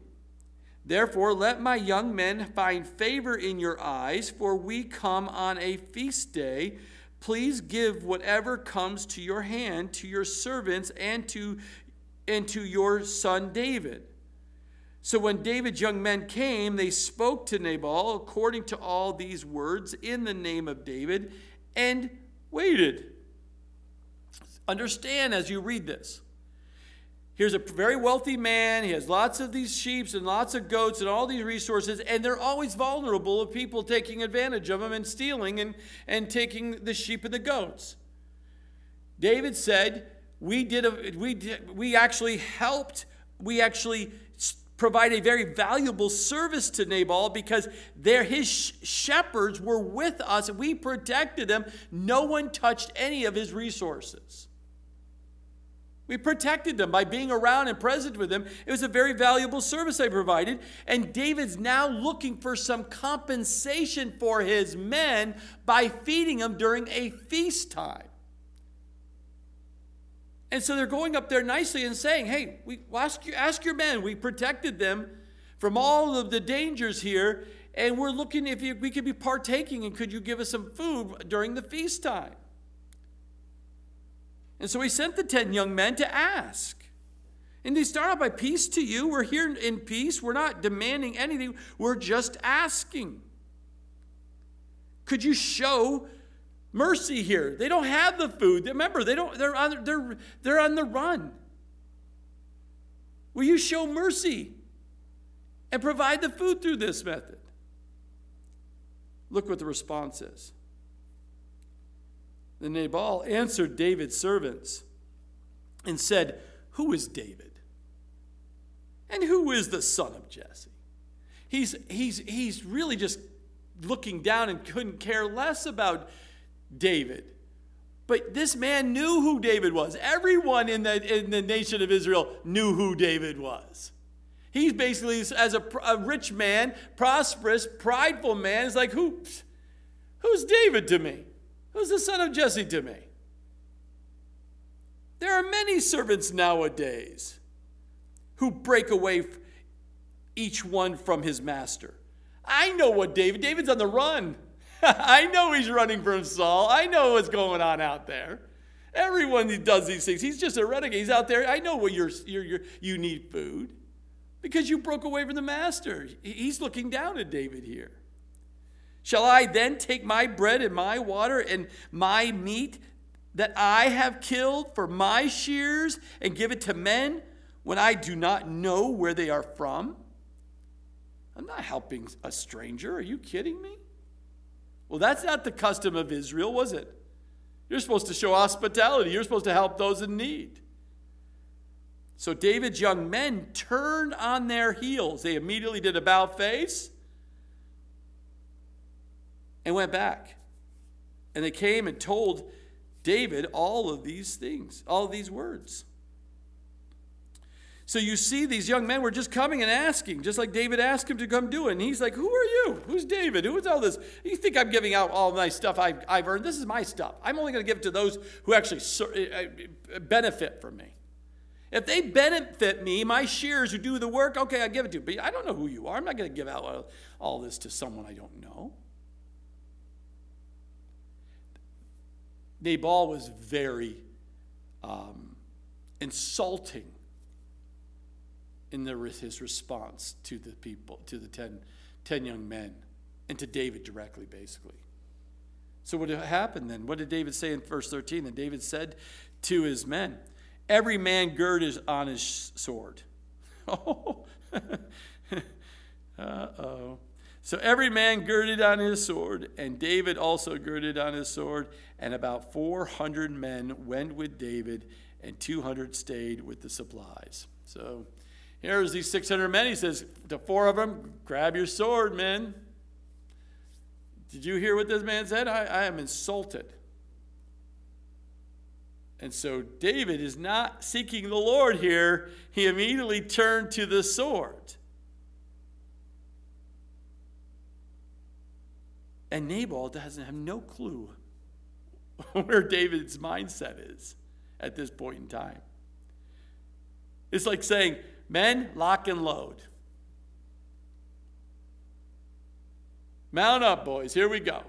Therefore, let my young men find favor in your eyes, for we come on a feast day. Please give whatever comes to your hand to your servants and to, and to your son David so when David's young men came, they spoke to Nabal according to all these words in the name of David and waited. Understand as you read this. Here's a very wealthy man. He has lots of these sheep and lots of goats and all these resources, and they're always vulnerable of people taking advantage of them and stealing and, and taking the sheep and the goats. David said, We did a, we did, we actually helped, we actually provide a very valuable service to Nabal because there his shepherds were with us. and We protected them. No one touched any of his resources. We protected them by being around and present with them. It was a very valuable service I provided. And David's now looking for some compensation for his men by feeding them during a feast time. And so they're going up there nicely and saying, Hey, we ask, you, ask your men. We protected them from all of the dangers here. And we're looking if we could be partaking and could you give us some food during the feast time? And so he sent the 10 young men to ask. And they start out by peace to you. We're here in peace. We're not demanding anything. We're just asking. Could you show mercy here? They don't have the food. Remember, they don't, they're, on, they're, they're on the run. Will you show mercy and provide the food through this method? Look what the response is. Then Nabal answered David's servants and said, Who is David? And who is the son of Jesse? He's, he's, he's really just looking down and couldn't care less about David. But this man knew who David was. Everyone in the, in the nation of Israel knew who David was. He's basically, as a, a rich man, prosperous, prideful man, is like, who, who's David to me? Who's the son of Jesse to me? There are many servants nowadays who break away each one from his master. I know what David, David's on the run. I know he's running from Saul. I know what's going on out there. Everyone does these things, he's just a renegade. He's out there. I know what you're, you're, you're, you need food because you broke away from the master. He's looking down at David here. Shall I then take my bread and my water and my meat that I have killed for my shears and give it to men when I do not know where they are from? I'm not helping a stranger. Are you kidding me? Well, that's not the custom of Israel, was it? You're supposed to show hospitality, you're supposed to help those in need. So David's young men turned on their heels. They immediately did a bow face and went back. And they came and told David all of these things, all of these words. So you see, these young men were just coming and asking, just like David asked him to come do it. And he's like, Who are you? Who's David? Who is all this? You think I'm giving out all my stuff I've, I've earned? This is my stuff. I'm only going to give it to those who actually eh, eh, benefit from me. If they benefit me, my shears who do the work, okay, I give it to you. But I don't know who you are. I'm not going to give out all this to someone I don't know. Nabal was very um, insulting in his response to the people, to the ten, ten young men, and to David directly, basically. So, what happened then? What did David say in verse 13? And David said to his men, Every man gird his, on his sword. Oh, uh oh. So every man girded on his sword, and David also girded on his sword, and about 400 men went with David, and 200 stayed with the supplies. So here's these 600 men. He says to four of them, Grab your sword, men. Did you hear what this man said? I, I am insulted. And so David is not seeking the Lord here. He immediately turned to the sword. And Nabal doesn't have no clue where David's mindset is at this point in time. It's like saying, men, lock and load. Mount up, boys. Here we go.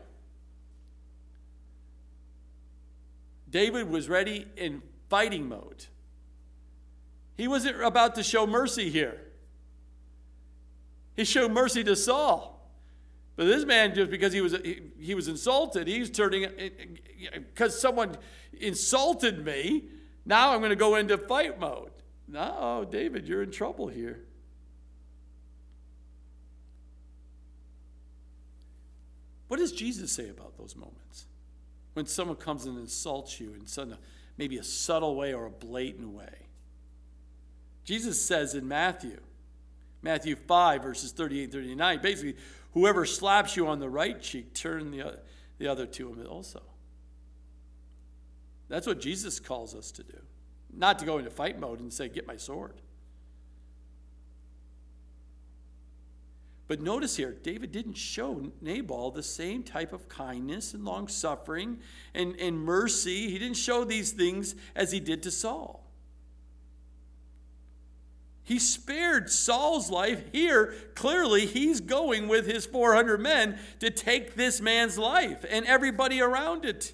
David was ready in fighting mode. He wasn't about to show mercy here. He showed mercy to Saul. But this man, just because he was he, he was insulted, he's turning uh, uh, because someone insulted me. Now I'm going to go into fight mode. No, David, you're in trouble here. What does Jesus say about those moments? When someone comes and insults you in some maybe a subtle way or a blatant way. Jesus says in Matthew, Matthew 5, verses 38 and 39, basically, Whoever slaps you on the right cheek, turn the, the other to him also. That's what Jesus calls us to do. Not to go into fight mode and say, Get my sword. But notice here, David didn't show Nabal the same type of kindness and long suffering and, and mercy. He didn't show these things as he did to Saul. He spared Saul's life. Here, clearly, he's going with his 400 men to take this man's life and everybody around it.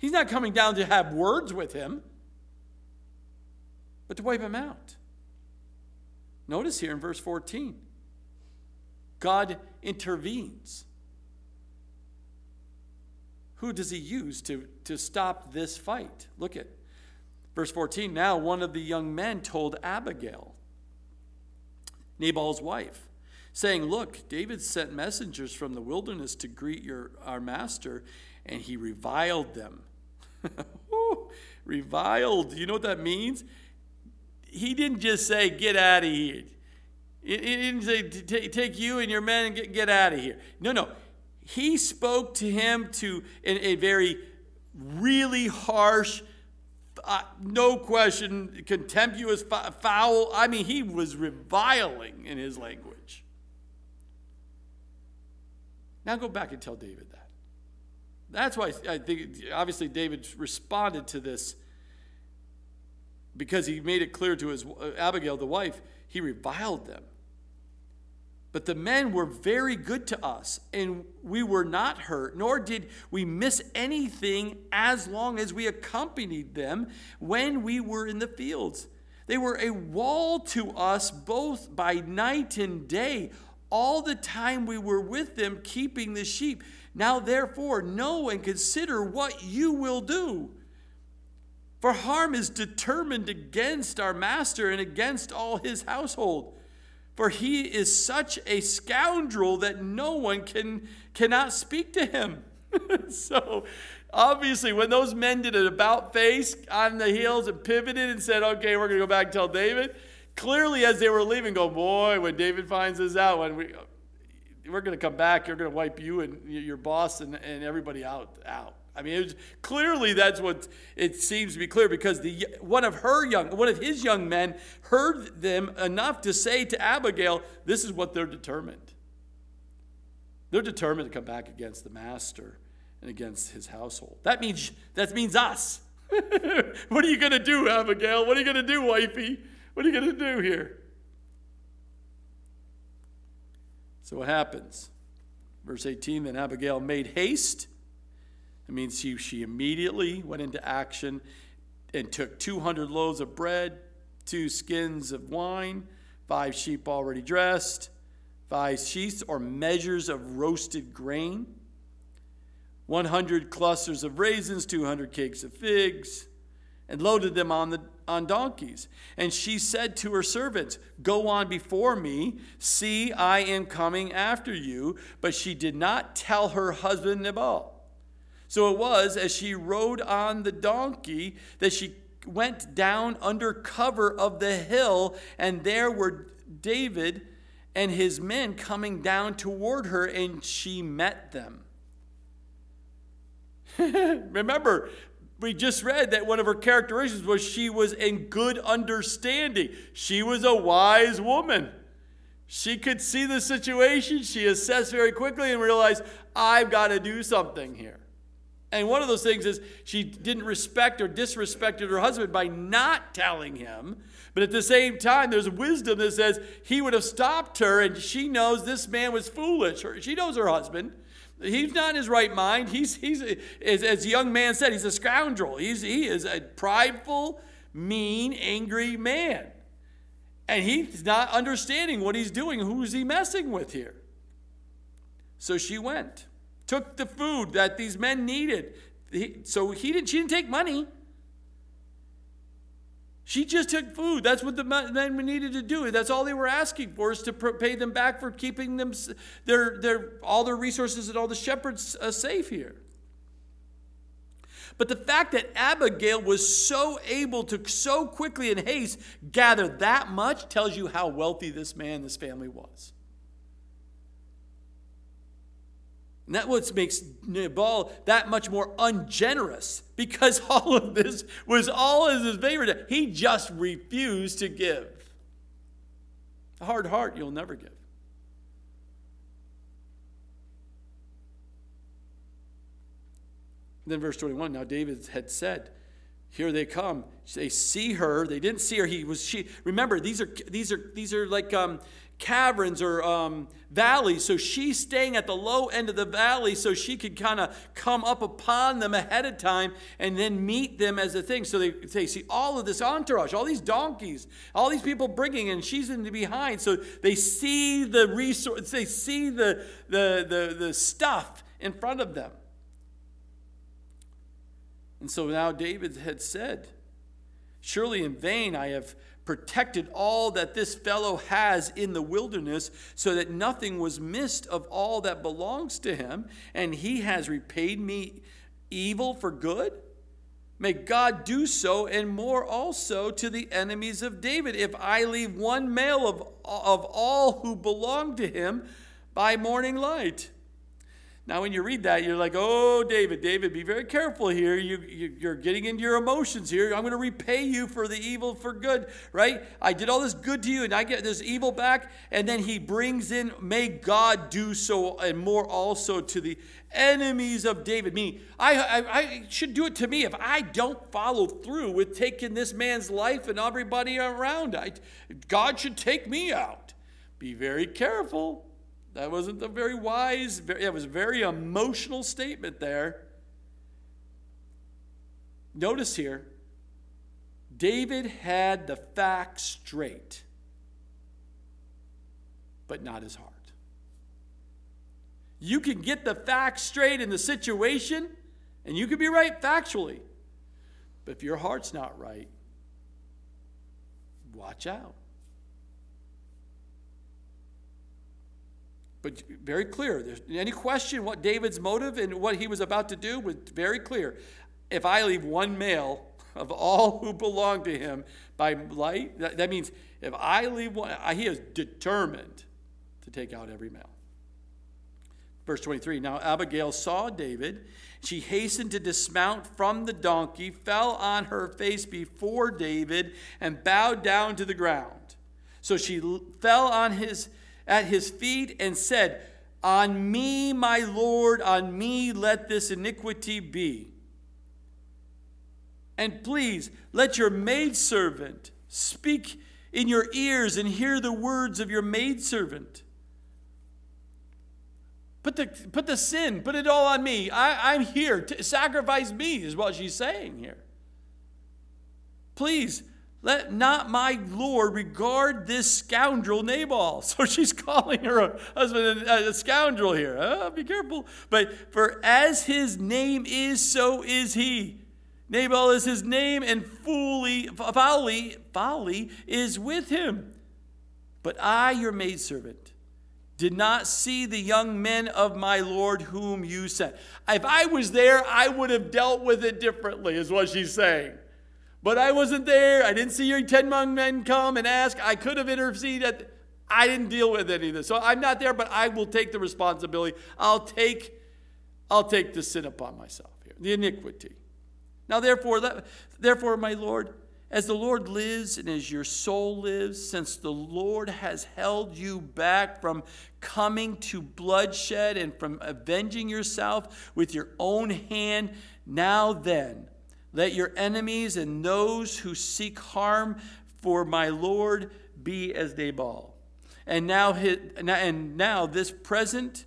He's not coming down to have words with him, but to wipe him out. Notice here in verse 14 God intervenes. Who does he use to, to stop this fight? Look at verse 14. Now, one of the young men told Abigail, Nabal's wife, saying, Look, David sent messengers from the wilderness to greet your, our master, and he reviled them. reviled. You know what that means? he didn't just say, get out of here. He didn't say, take you and your men and get, get out of here. No, no. He spoke to him to in a very, really harsh, uh, no question, contemptuous, foul. I mean, he was reviling in his language. Now go back and tell David. That's why I think, obviously, David responded to this because he made it clear to his uh, Abigail, the wife, he reviled them. But the men were very good to us, and we were not hurt, nor did we miss anything as long as we accompanied them when we were in the fields. They were a wall to us both by night and day, all the time we were with them keeping the sheep. Now, therefore, know and consider what you will do for harm is determined against our master and against all his household. For he is such a scoundrel that no one can cannot speak to him. so obviously, when those men did an about face on the heels and pivoted and said, okay, we're going to go back and tell David, clearly as they were leaving, go, boy, when David finds this out, when we, we're going to come back, you're going to wipe you and your boss and, and everybody out. out. I mean, was, clearly that's what it seems to be clear because the one of her young, one of his young men heard them enough to say to Abigail, "This is what they're determined. They're determined to come back against the master and against his household. That means that means us. what are you going to do, Abigail? What are you going to do, wifey? What are you going to do here?" So what happens? Verse 18 Then Abigail made haste it means she, she immediately went into action and took 200 loaves of bread, two skins of wine, five sheep already dressed, five sheaths or measures of roasted grain, 100 clusters of raisins, 200 cakes of figs, and loaded them on, the, on donkeys. And she said to her servants, Go on before me. See, I am coming after you. But she did not tell her husband Nabal. So it was as she rode on the donkey that she went down under cover of the hill, and there were David and his men coming down toward her, and she met them. Remember, we just read that one of her characteristics was she was in good understanding. She was a wise woman. She could see the situation, she assessed very quickly and realized, I've got to do something here. And one of those things is she didn't respect or disrespected her husband by not telling him. But at the same time, there's wisdom that says he would have stopped her, and she knows this man was foolish. She knows her husband. He's not in his right mind. He's, he's as, as young man said, he's a scoundrel. He's, he is a prideful, mean, angry man. And he's not understanding what he's doing. Who's he messing with here? So she went took the food that these men needed. So he didn't, she didn't take money. She just took food. That's what the men needed to do. That's all they were asking for is to pay them back for keeping them their, their all their resources and all the shepherds uh, safe here. But the fact that Abigail was so able to so quickly in haste gather that much tells you how wealthy this man, this family was. And that what makes Nabal that much more ungenerous because all of this was all in his favor. He just refused to give. A hard heart you'll never give. Then verse 21, now David had said, here they come. They see her. They didn't see her. He was she. Remember, these are these are these are like um, caverns or um, valleys. So she's staying at the low end of the valley so she could kind of come up upon them ahead of time and then meet them as a thing. So they, they see all of this entourage, all these donkeys, all these people bringing, and she's in the behind. So they see the resource, they see the, the, the, the stuff in front of them. And so now David had said, Surely in vain I have protected all that this fellow has in the wilderness, so that nothing was missed of all that belongs to him, and he has repaid me evil for good? May God do so and more also to the enemies of David, if I leave one male of, of all who belong to him by morning light. Now, when you read that, you're like, oh, David, David, be very careful here. You, you, are getting into your emotions here. I'm going to repay you for the evil for good, right? I did all this good to you, and I get this evil back. And then he brings in, may God do so and more also to the enemies of David. Meaning, I, I, I should do it to me if I don't follow through with taking this man's life and everybody around. I, God should take me out. Be very careful. That wasn't a very wise, it was a very emotional statement there. Notice here, David had the facts straight, but not his heart. You can get the facts straight in the situation, and you can be right factually. But if your heart's not right, watch out. But very clear. There's any question what David's motive and what he was about to do was very clear. If I leave one male of all who belong to him by light, that, that means if I leave one, he is determined to take out every male. Verse 23 Now Abigail saw David. She hastened to dismount from the donkey, fell on her face before David, and bowed down to the ground. So she fell on his at his feet and said, On me, my Lord, on me let this iniquity be. And please let your maidservant speak in your ears and hear the words of your maidservant. Put the, put the sin, put it all on me. I, I'm here. To sacrifice me, is what she's saying here. Please let not my Lord regard this scoundrel Nabal. So she's calling her husband a, scoundrel here. Oh, be careful. But for as his name is, so is he. Nabal is his name, and fully, folly, folly is with him. But I, your maidservant, did not see the young men of my Lord whom you sent. If I was there, I would have dealt with it differently, is what she's saying. But I wasn't there. I didn't see your 10 young men come and ask. I could have interceded. I didn't deal with any of this. So I'm not there, but I will take the responsibility. I'll take, I'll take the sin upon myself here, the iniquity. Now, therefore, therefore, my Lord, as the Lord lives and as your soul lives, since the Lord has held you back from coming to bloodshed and from avenging yourself with your own hand, now then, let your enemies and those who seek harm for my Lord be as Nabal. And now, and now this present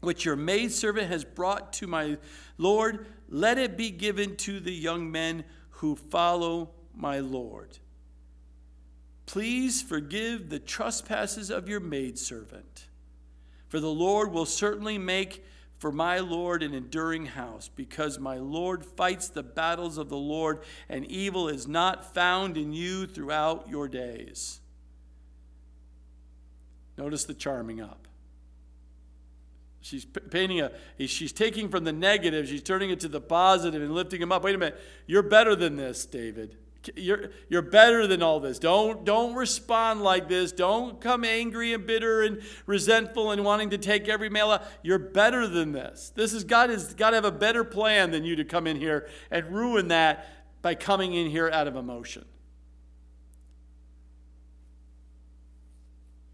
which your maidservant has brought to my Lord, let it be given to the young men who follow my Lord. Please forgive the trespasses of your maidservant, for the Lord will certainly make for my Lord an enduring house, because my Lord fights the battles of the Lord, and evil is not found in you throughout your days. Notice the charming up. She's painting a, she's taking from the negative, she's turning it to the positive and lifting him up. Wait a minute, you're better than this, David. You're, you're better than all this. Don't, don't respond like this. Don't come angry and bitter and resentful and wanting to take every male out. You're better than this. This is God has got to have a better plan than you to come in here and ruin that by coming in here out of emotion.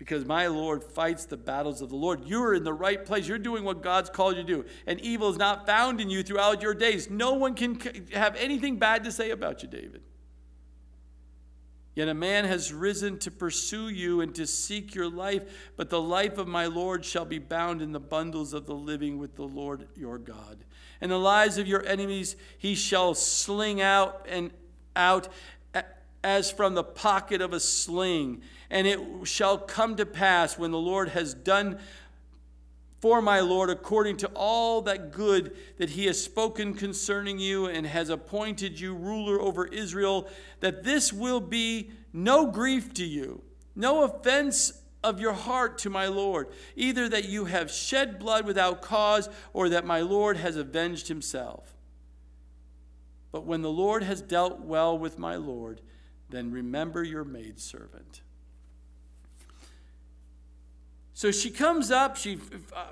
because my Lord fights the battles of the Lord. You're in the right place. You're doing what God's called you to do. And evil is not found in you throughout your days. No one can have anything bad to say about you, David. Yet a man has risen to pursue you and to seek your life, but the life of my Lord shall be bound in the bundles of the living with the Lord your God. And the lives of your enemies he shall sling out and out as from the pocket of a sling. And it shall come to pass when the Lord has done for my Lord according to all that good that he has spoken concerning you and has appointed you ruler over Israel, that this will be no grief to you, no offense of your heart to my Lord, either that you have shed blood without cause or that my Lord has avenged himself. But when the Lord has dealt well with my Lord, then remember your maidservant. So she comes up, she uh,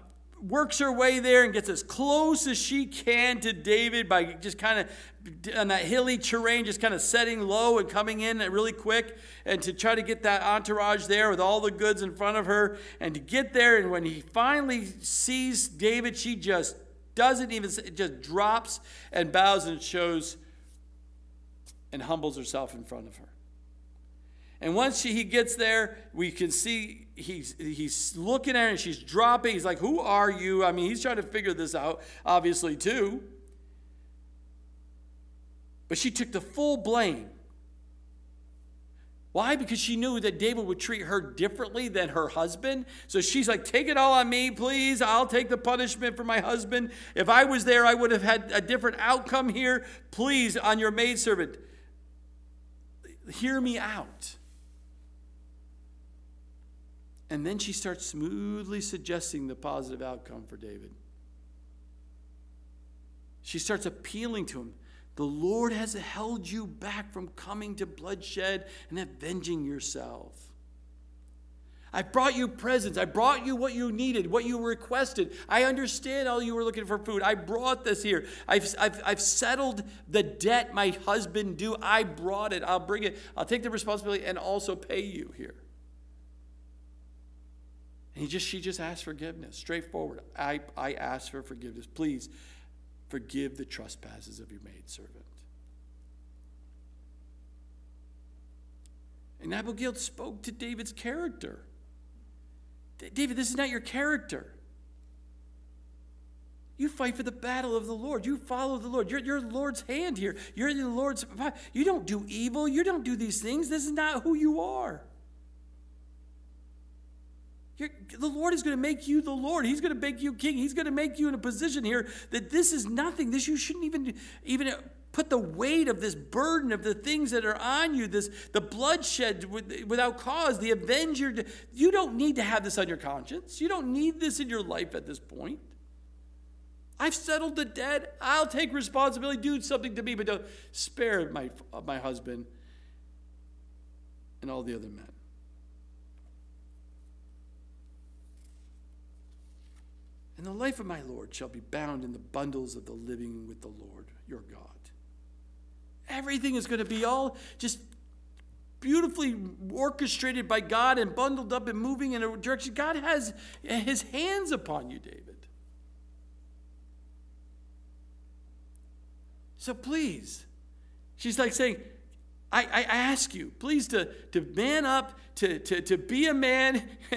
works her way there and gets as close as she can to David by just kind of on that hilly terrain, just kind of setting low and coming in really quick, and to try to get that entourage there with all the goods in front of her, and to get there. And when he finally sees David, she just doesn't even, just drops and bows and shows and humbles herself in front of her. And once she, he gets there, we can see he's, he's looking at her and she's dropping. He's like, Who are you? I mean, he's trying to figure this out, obviously, too. But she took the full blame. Why? Because she knew that David would treat her differently than her husband. So she's like, Take it all on me, please. I'll take the punishment for my husband. If I was there, I would have had a different outcome here. Please, on your maidservant, hear me out. And then she starts smoothly suggesting the positive outcome for David. She starts appealing to him. The Lord has held you back from coming to bloodshed and avenging yourself. I brought you presents. I brought you what you needed, what you requested. I understand all you were looking for food. I brought this here. I've, I've, I've settled the debt my husband due. I brought it. I'll bring it. I'll take the responsibility and also pay you here. And he just, she just asked forgiveness, straightforward. I, I ask for forgiveness. Please forgive the trespasses of your maidservant. And Abigail spoke to David's character. David, this is not your character. You fight for the battle of the Lord. You follow the Lord. You're, you're the Lord's hand here. You're the Lord's. You don't do evil. You don't do these things. This is not who you are. You're, the Lord is going to make you the Lord. He's going to make you king. He's going to make you in a position here that this is nothing. This you shouldn't even even put the weight of this burden of the things that are on you. This the bloodshed without cause, the avenger. You don't need to have this on your conscience. You don't need this in your life at this point. I've settled the debt. I'll take responsibility. Do something to me, but don't spare my my husband and all the other men. And the life of my Lord shall be bound in the bundles of the living with the Lord your God. Everything is going to be all just beautifully orchestrated by God and bundled up and moving in a direction. God has his hands upon you, David. So please, she's like saying, I, I ask you, please, to, to man up, to, to, to be a man,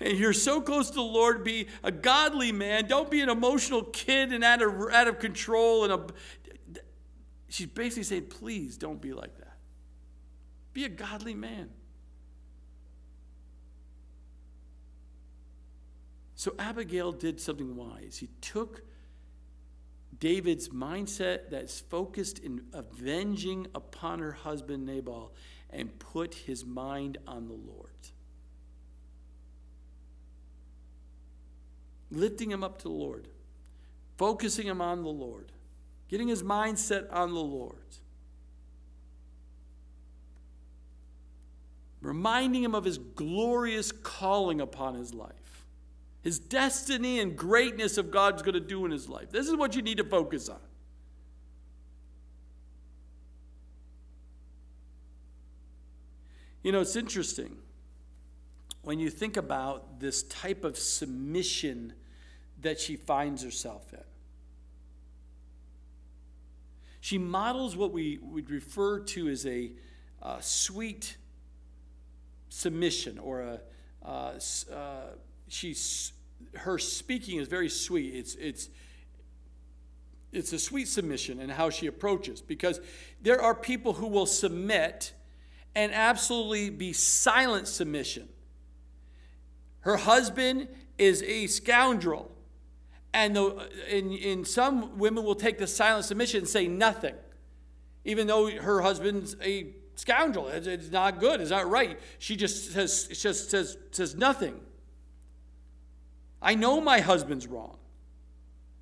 and you're so close to the Lord, be a godly man. Don't be an emotional kid and out of, out of control. And a, she's basically saying, please don't be like that. Be a godly man. So Abigail did something wise. He took David's mindset that's focused in avenging upon her husband Nabal and put his mind on the Lord. Lifting him up to the Lord, focusing him on the Lord, getting his mindset on the Lord. reminding him of his glorious calling upon his life, his destiny and greatness of God's going to do in his life. This is what you need to focus on. You know, it's interesting when you think about this type of submission that she finds herself in. She models what we would refer to as a uh, sweet submission or a uh, uh, she's her speaking is very sweet. It's it's it's a sweet submission and how she approaches because there are people who will submit and absolutely be silent submission. Her husband is a scoundrel. And, the, and, and some women will take the silent submission and say nothing, even though her husband's a scoundrel. It's, it's not good. It's not right. She just says, just says, says nothing. I know my husband's wrong,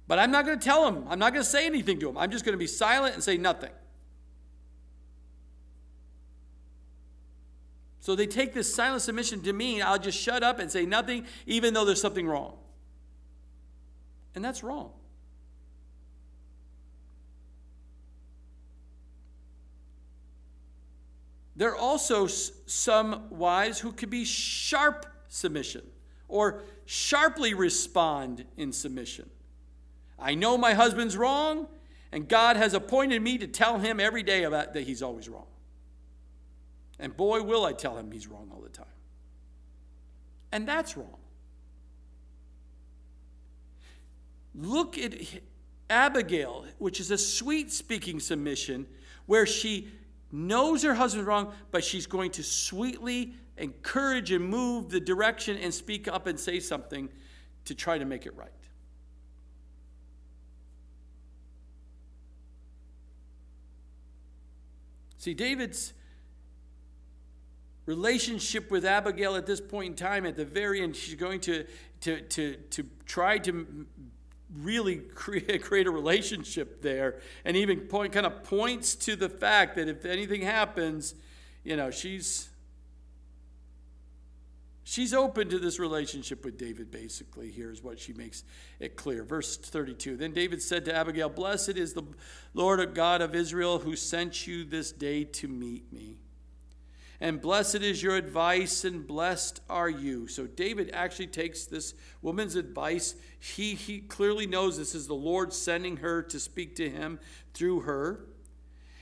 but I'm not going to tell him. I'm not going to say anything to him. I'm just going to be silent and say nothing. So they take this silent submission to mean I'll just shut up and say nothing, even though there's something wrong. And that's wrong. There are also some wives who could be sharp submission or sharply respond in submission. I know my husband's wrong, and God has appointed me to tell him every day about that he's always wrong. And boy, will I tell him he's wrong all the time. And that's wrong. Look at Abigail, which is a sweet speaking submission, where she knows her husband's wrong, but she's going to sweetly encourage and move the direction and speak up and say something to try to make it right. See, David's relationship with Abigail at this point in time, at the very end, she's going to, to, to, to try to really create, create a relationship there and even point, kind of points to the fact that if anything happens, you know, she's she's open to this relationship with David, basically. Here's what she makes it clear. Verse 32 Then David said to Abigail, Blessed is the Lord God of Israel who sent you this day to meet me and blessed is your advice, and blessed are you. So David actually takes this woman's advice. He, he clearly knows this is the Lord sending her to speak to him through her.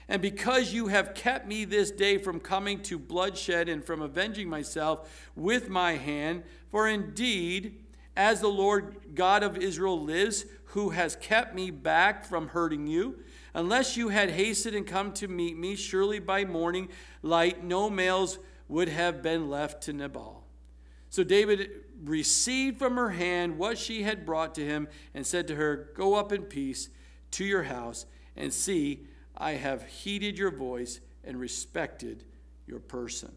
And because you have kept me this day from coming to bloodshed and from avenging myself with my hand, for indeed, as the Lord God of Israel lives, who has kept me back from hurting you, Unless you had hastened and come to meet me, surely by morning light no males would have been left to Nabal. So David received from her hand what she had brought to him and said to her, Go up in peace to your house, and see, I have heeded your voice and respected your person.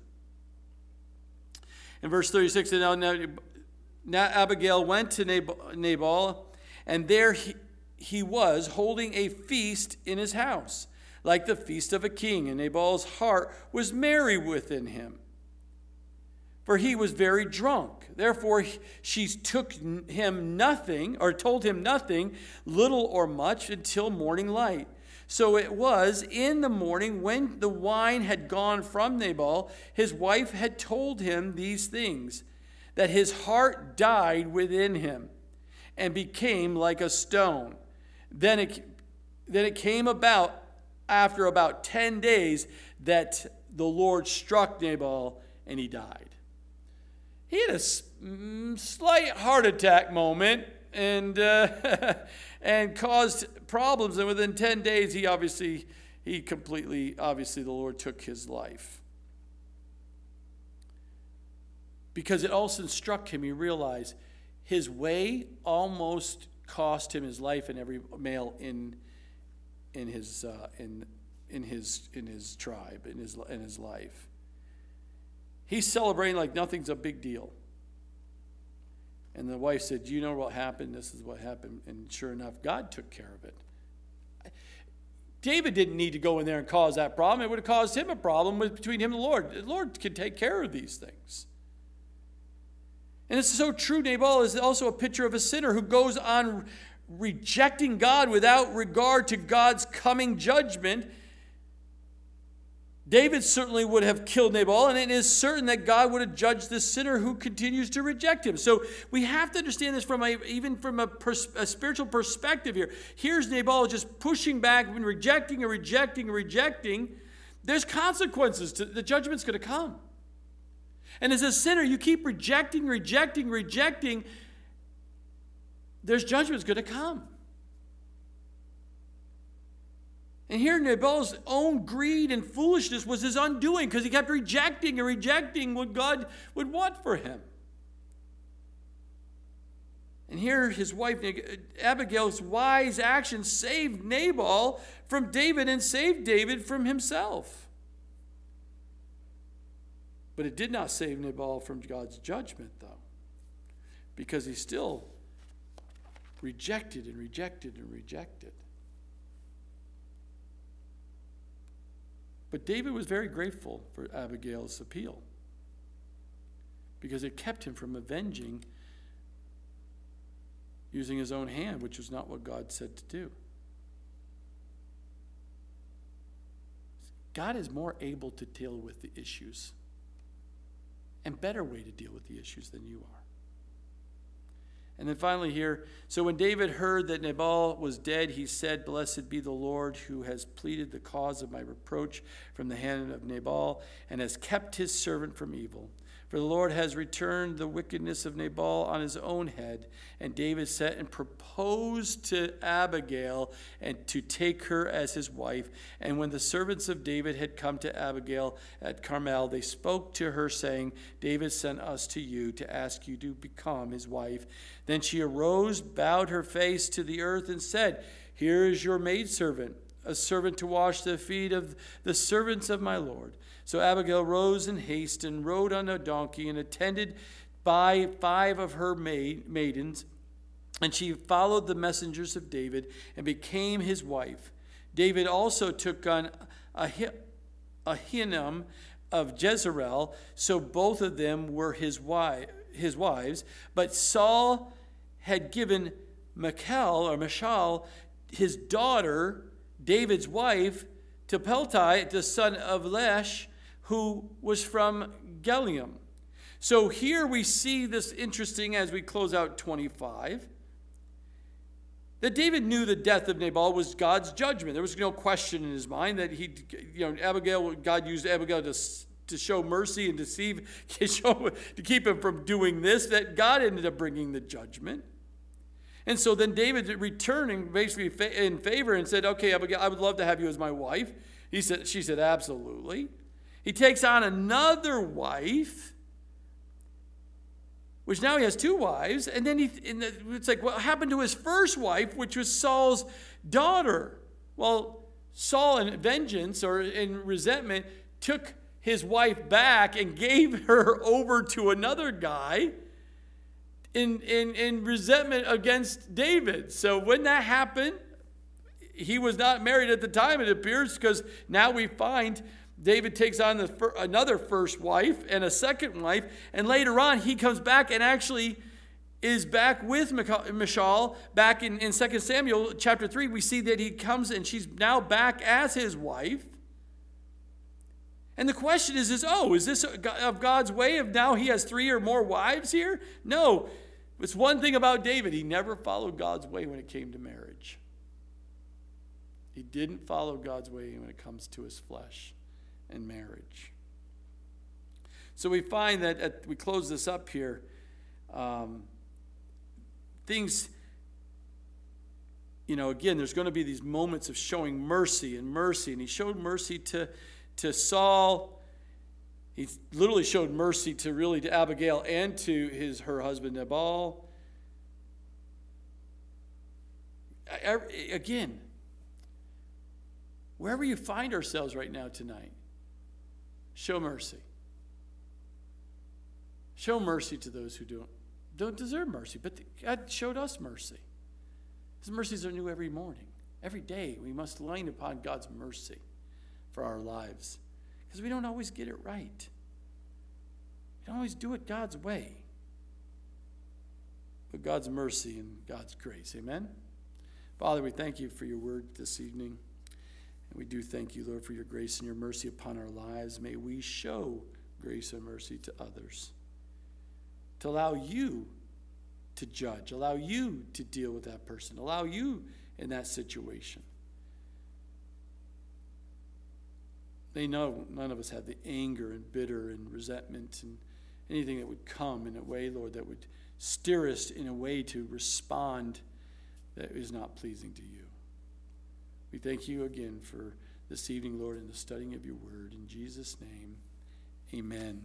In verse 36, now, now Abigail went to Nabal, and there he, he was holding a feast in his house, like the feast of a king, and Nabal's heart was merry within him. For he was very drunk. Therefore, she took him nothing, or told him nothing, little or much, until morning light. So it was in the morning when the wine had gone from Nabal, his wife had told him these things, that his heart died within him and became like a stone. Then it, then it came about after about 10 days that the Lord struck Nabal and he died. He had a mm, slight heart attack moment and, uh, and caused problems. And within 10 days, he obviously, he completely, obviously, the Lord took his life. Because it also struck him, he realized his way almost cost him his life and every male in in his uh, in in his in his tribe in his in his life. He's celebrating like nothing's a big deal. And the wife said, "You know what happened? This is what happened." And sure enough, God took care of it. David didn't need to go in there and cause that problem. It would have caused him a problem between him and the Lord. The Lord can take care of these things. And it's so true. Nabal is also a picture of a sinner who goes on rejecting God without regard to God's coming judgment David certainly would have killed Nabal, and it is certain that God would have judged the sinner who continues to reject him. So we have to understand this from a, even from a, pers- a spiritual perspective here. Here's Nabal just pushing back and rejecting and rejecting and rejecting. There's consequences to the judgment's going to come. And as a sinner, you keep rejecting, rejecting, rejecting. There's judgment's going to come. And here, Nabal's own greed and foolishness was his undoing because he kept rejecting and rejecting what God would want for him. And here, his wife uh, Abigail's wise action saved Nabal from David and saved David from himself. But it did not save Nabal from God's judgment, though, because he still rejected and rejected and rejected. But David was very grateful for Abigail's appeal because it kept him from avenging using his own hand, which was not what God said to do. God is more able to deal with the issues and better way to deal with the issues than you are. And then finally, here, so when David heard that Nabal was dead, he said, Blessed be the Lord who has pleaded the cause of my reproach from the hand of Nabal and has kept his servant from evil. For the Lord has returned the wickedness of Nabal on his own head. And David sent and proposed to Abigail and to take her as his wife. And when the servants of David had come to Abigail at Carmel, they spoke to her, saying, David sent us to you to ask you to become his wife. Then she arose, bowed her face to the earth, and said, Here is your maidservant, a servant to wash the feet of the servants of my Lord. So Abigail rose in haste and rode on a donkey and attended by five of her maid, maidens. And she followed the messengers of David and became his wife. David also took on Ahinoam of Jezreel, so both of them were his, wife, his wives. But Saul had given Michal or Michal, his daughter, David's wife, to Palti, the son of Lesh, who was from Gallim. So here we see this interesting as we close out 25 that David knew the death of Nabal was God's judgment. There was no question in his mind that he, you know, Abigail, God used Abigail to, to show mercy and deceive, to, show, to keep him from doing this, that God ended up bringing the judgment. And so then David returning basically in favor and said, Okay, Abigail, I would love to have you as my wife. He said, she said, Absolutely. He takes on another wife, which now he has two wives. And then he, and it's like, what happened to his first wife, which was Saul's daughter? Well, Saul, in vengeance or in resentment, took his wife back and gave her over to another guy in, in, in resentment against David. So when that happened, he was not married at the time, it appears, because now we find David takes on the, another first wife and a second wife, and later on he comes back and actually is back with Michal. Back in, in 2 Samuel chapter 3, we see that he comes and she's now back as his wife. And the question is, is oh, is this of God's way of now he has three or more wives here? No. It's one thing about David. He never followed God's way when it came to marriage. He didn't follow God's way when it comes to his flesh and marriage. So we find that at, we close this up here. Um, things, you know, again, there's going to be these moments of showing mercy and mercy. And he showed mercy to, to Saul. He literally showed mercy to really to Abigail and to his her husband Nabal. Again, wherever you find ourselves right now tonight, Show mercy. Show mercy to those who don't, don't deserve mercy, but God showed us mercy. His mercies are new every morning, Every day we must lean upon God's mercy for our lives because we don't always get it right. We don't always do it God's way. But God's mercy and God's grace. Amen? Father, we thank you for your word this evening. We do thank you, Lord, for your grace and your mercy upon our lives. May we show grace and mercy to others, to allow you to judge, allow you to deal with that person, allow you in that situation. They know none of us have the anger and bitter and resentment and anything that would come in a way, Lord, that would steer us in a way to respond that is not pleasing to you. We thank you again for this evening, Lord, and the studying of your word. In Jesus' name, amen.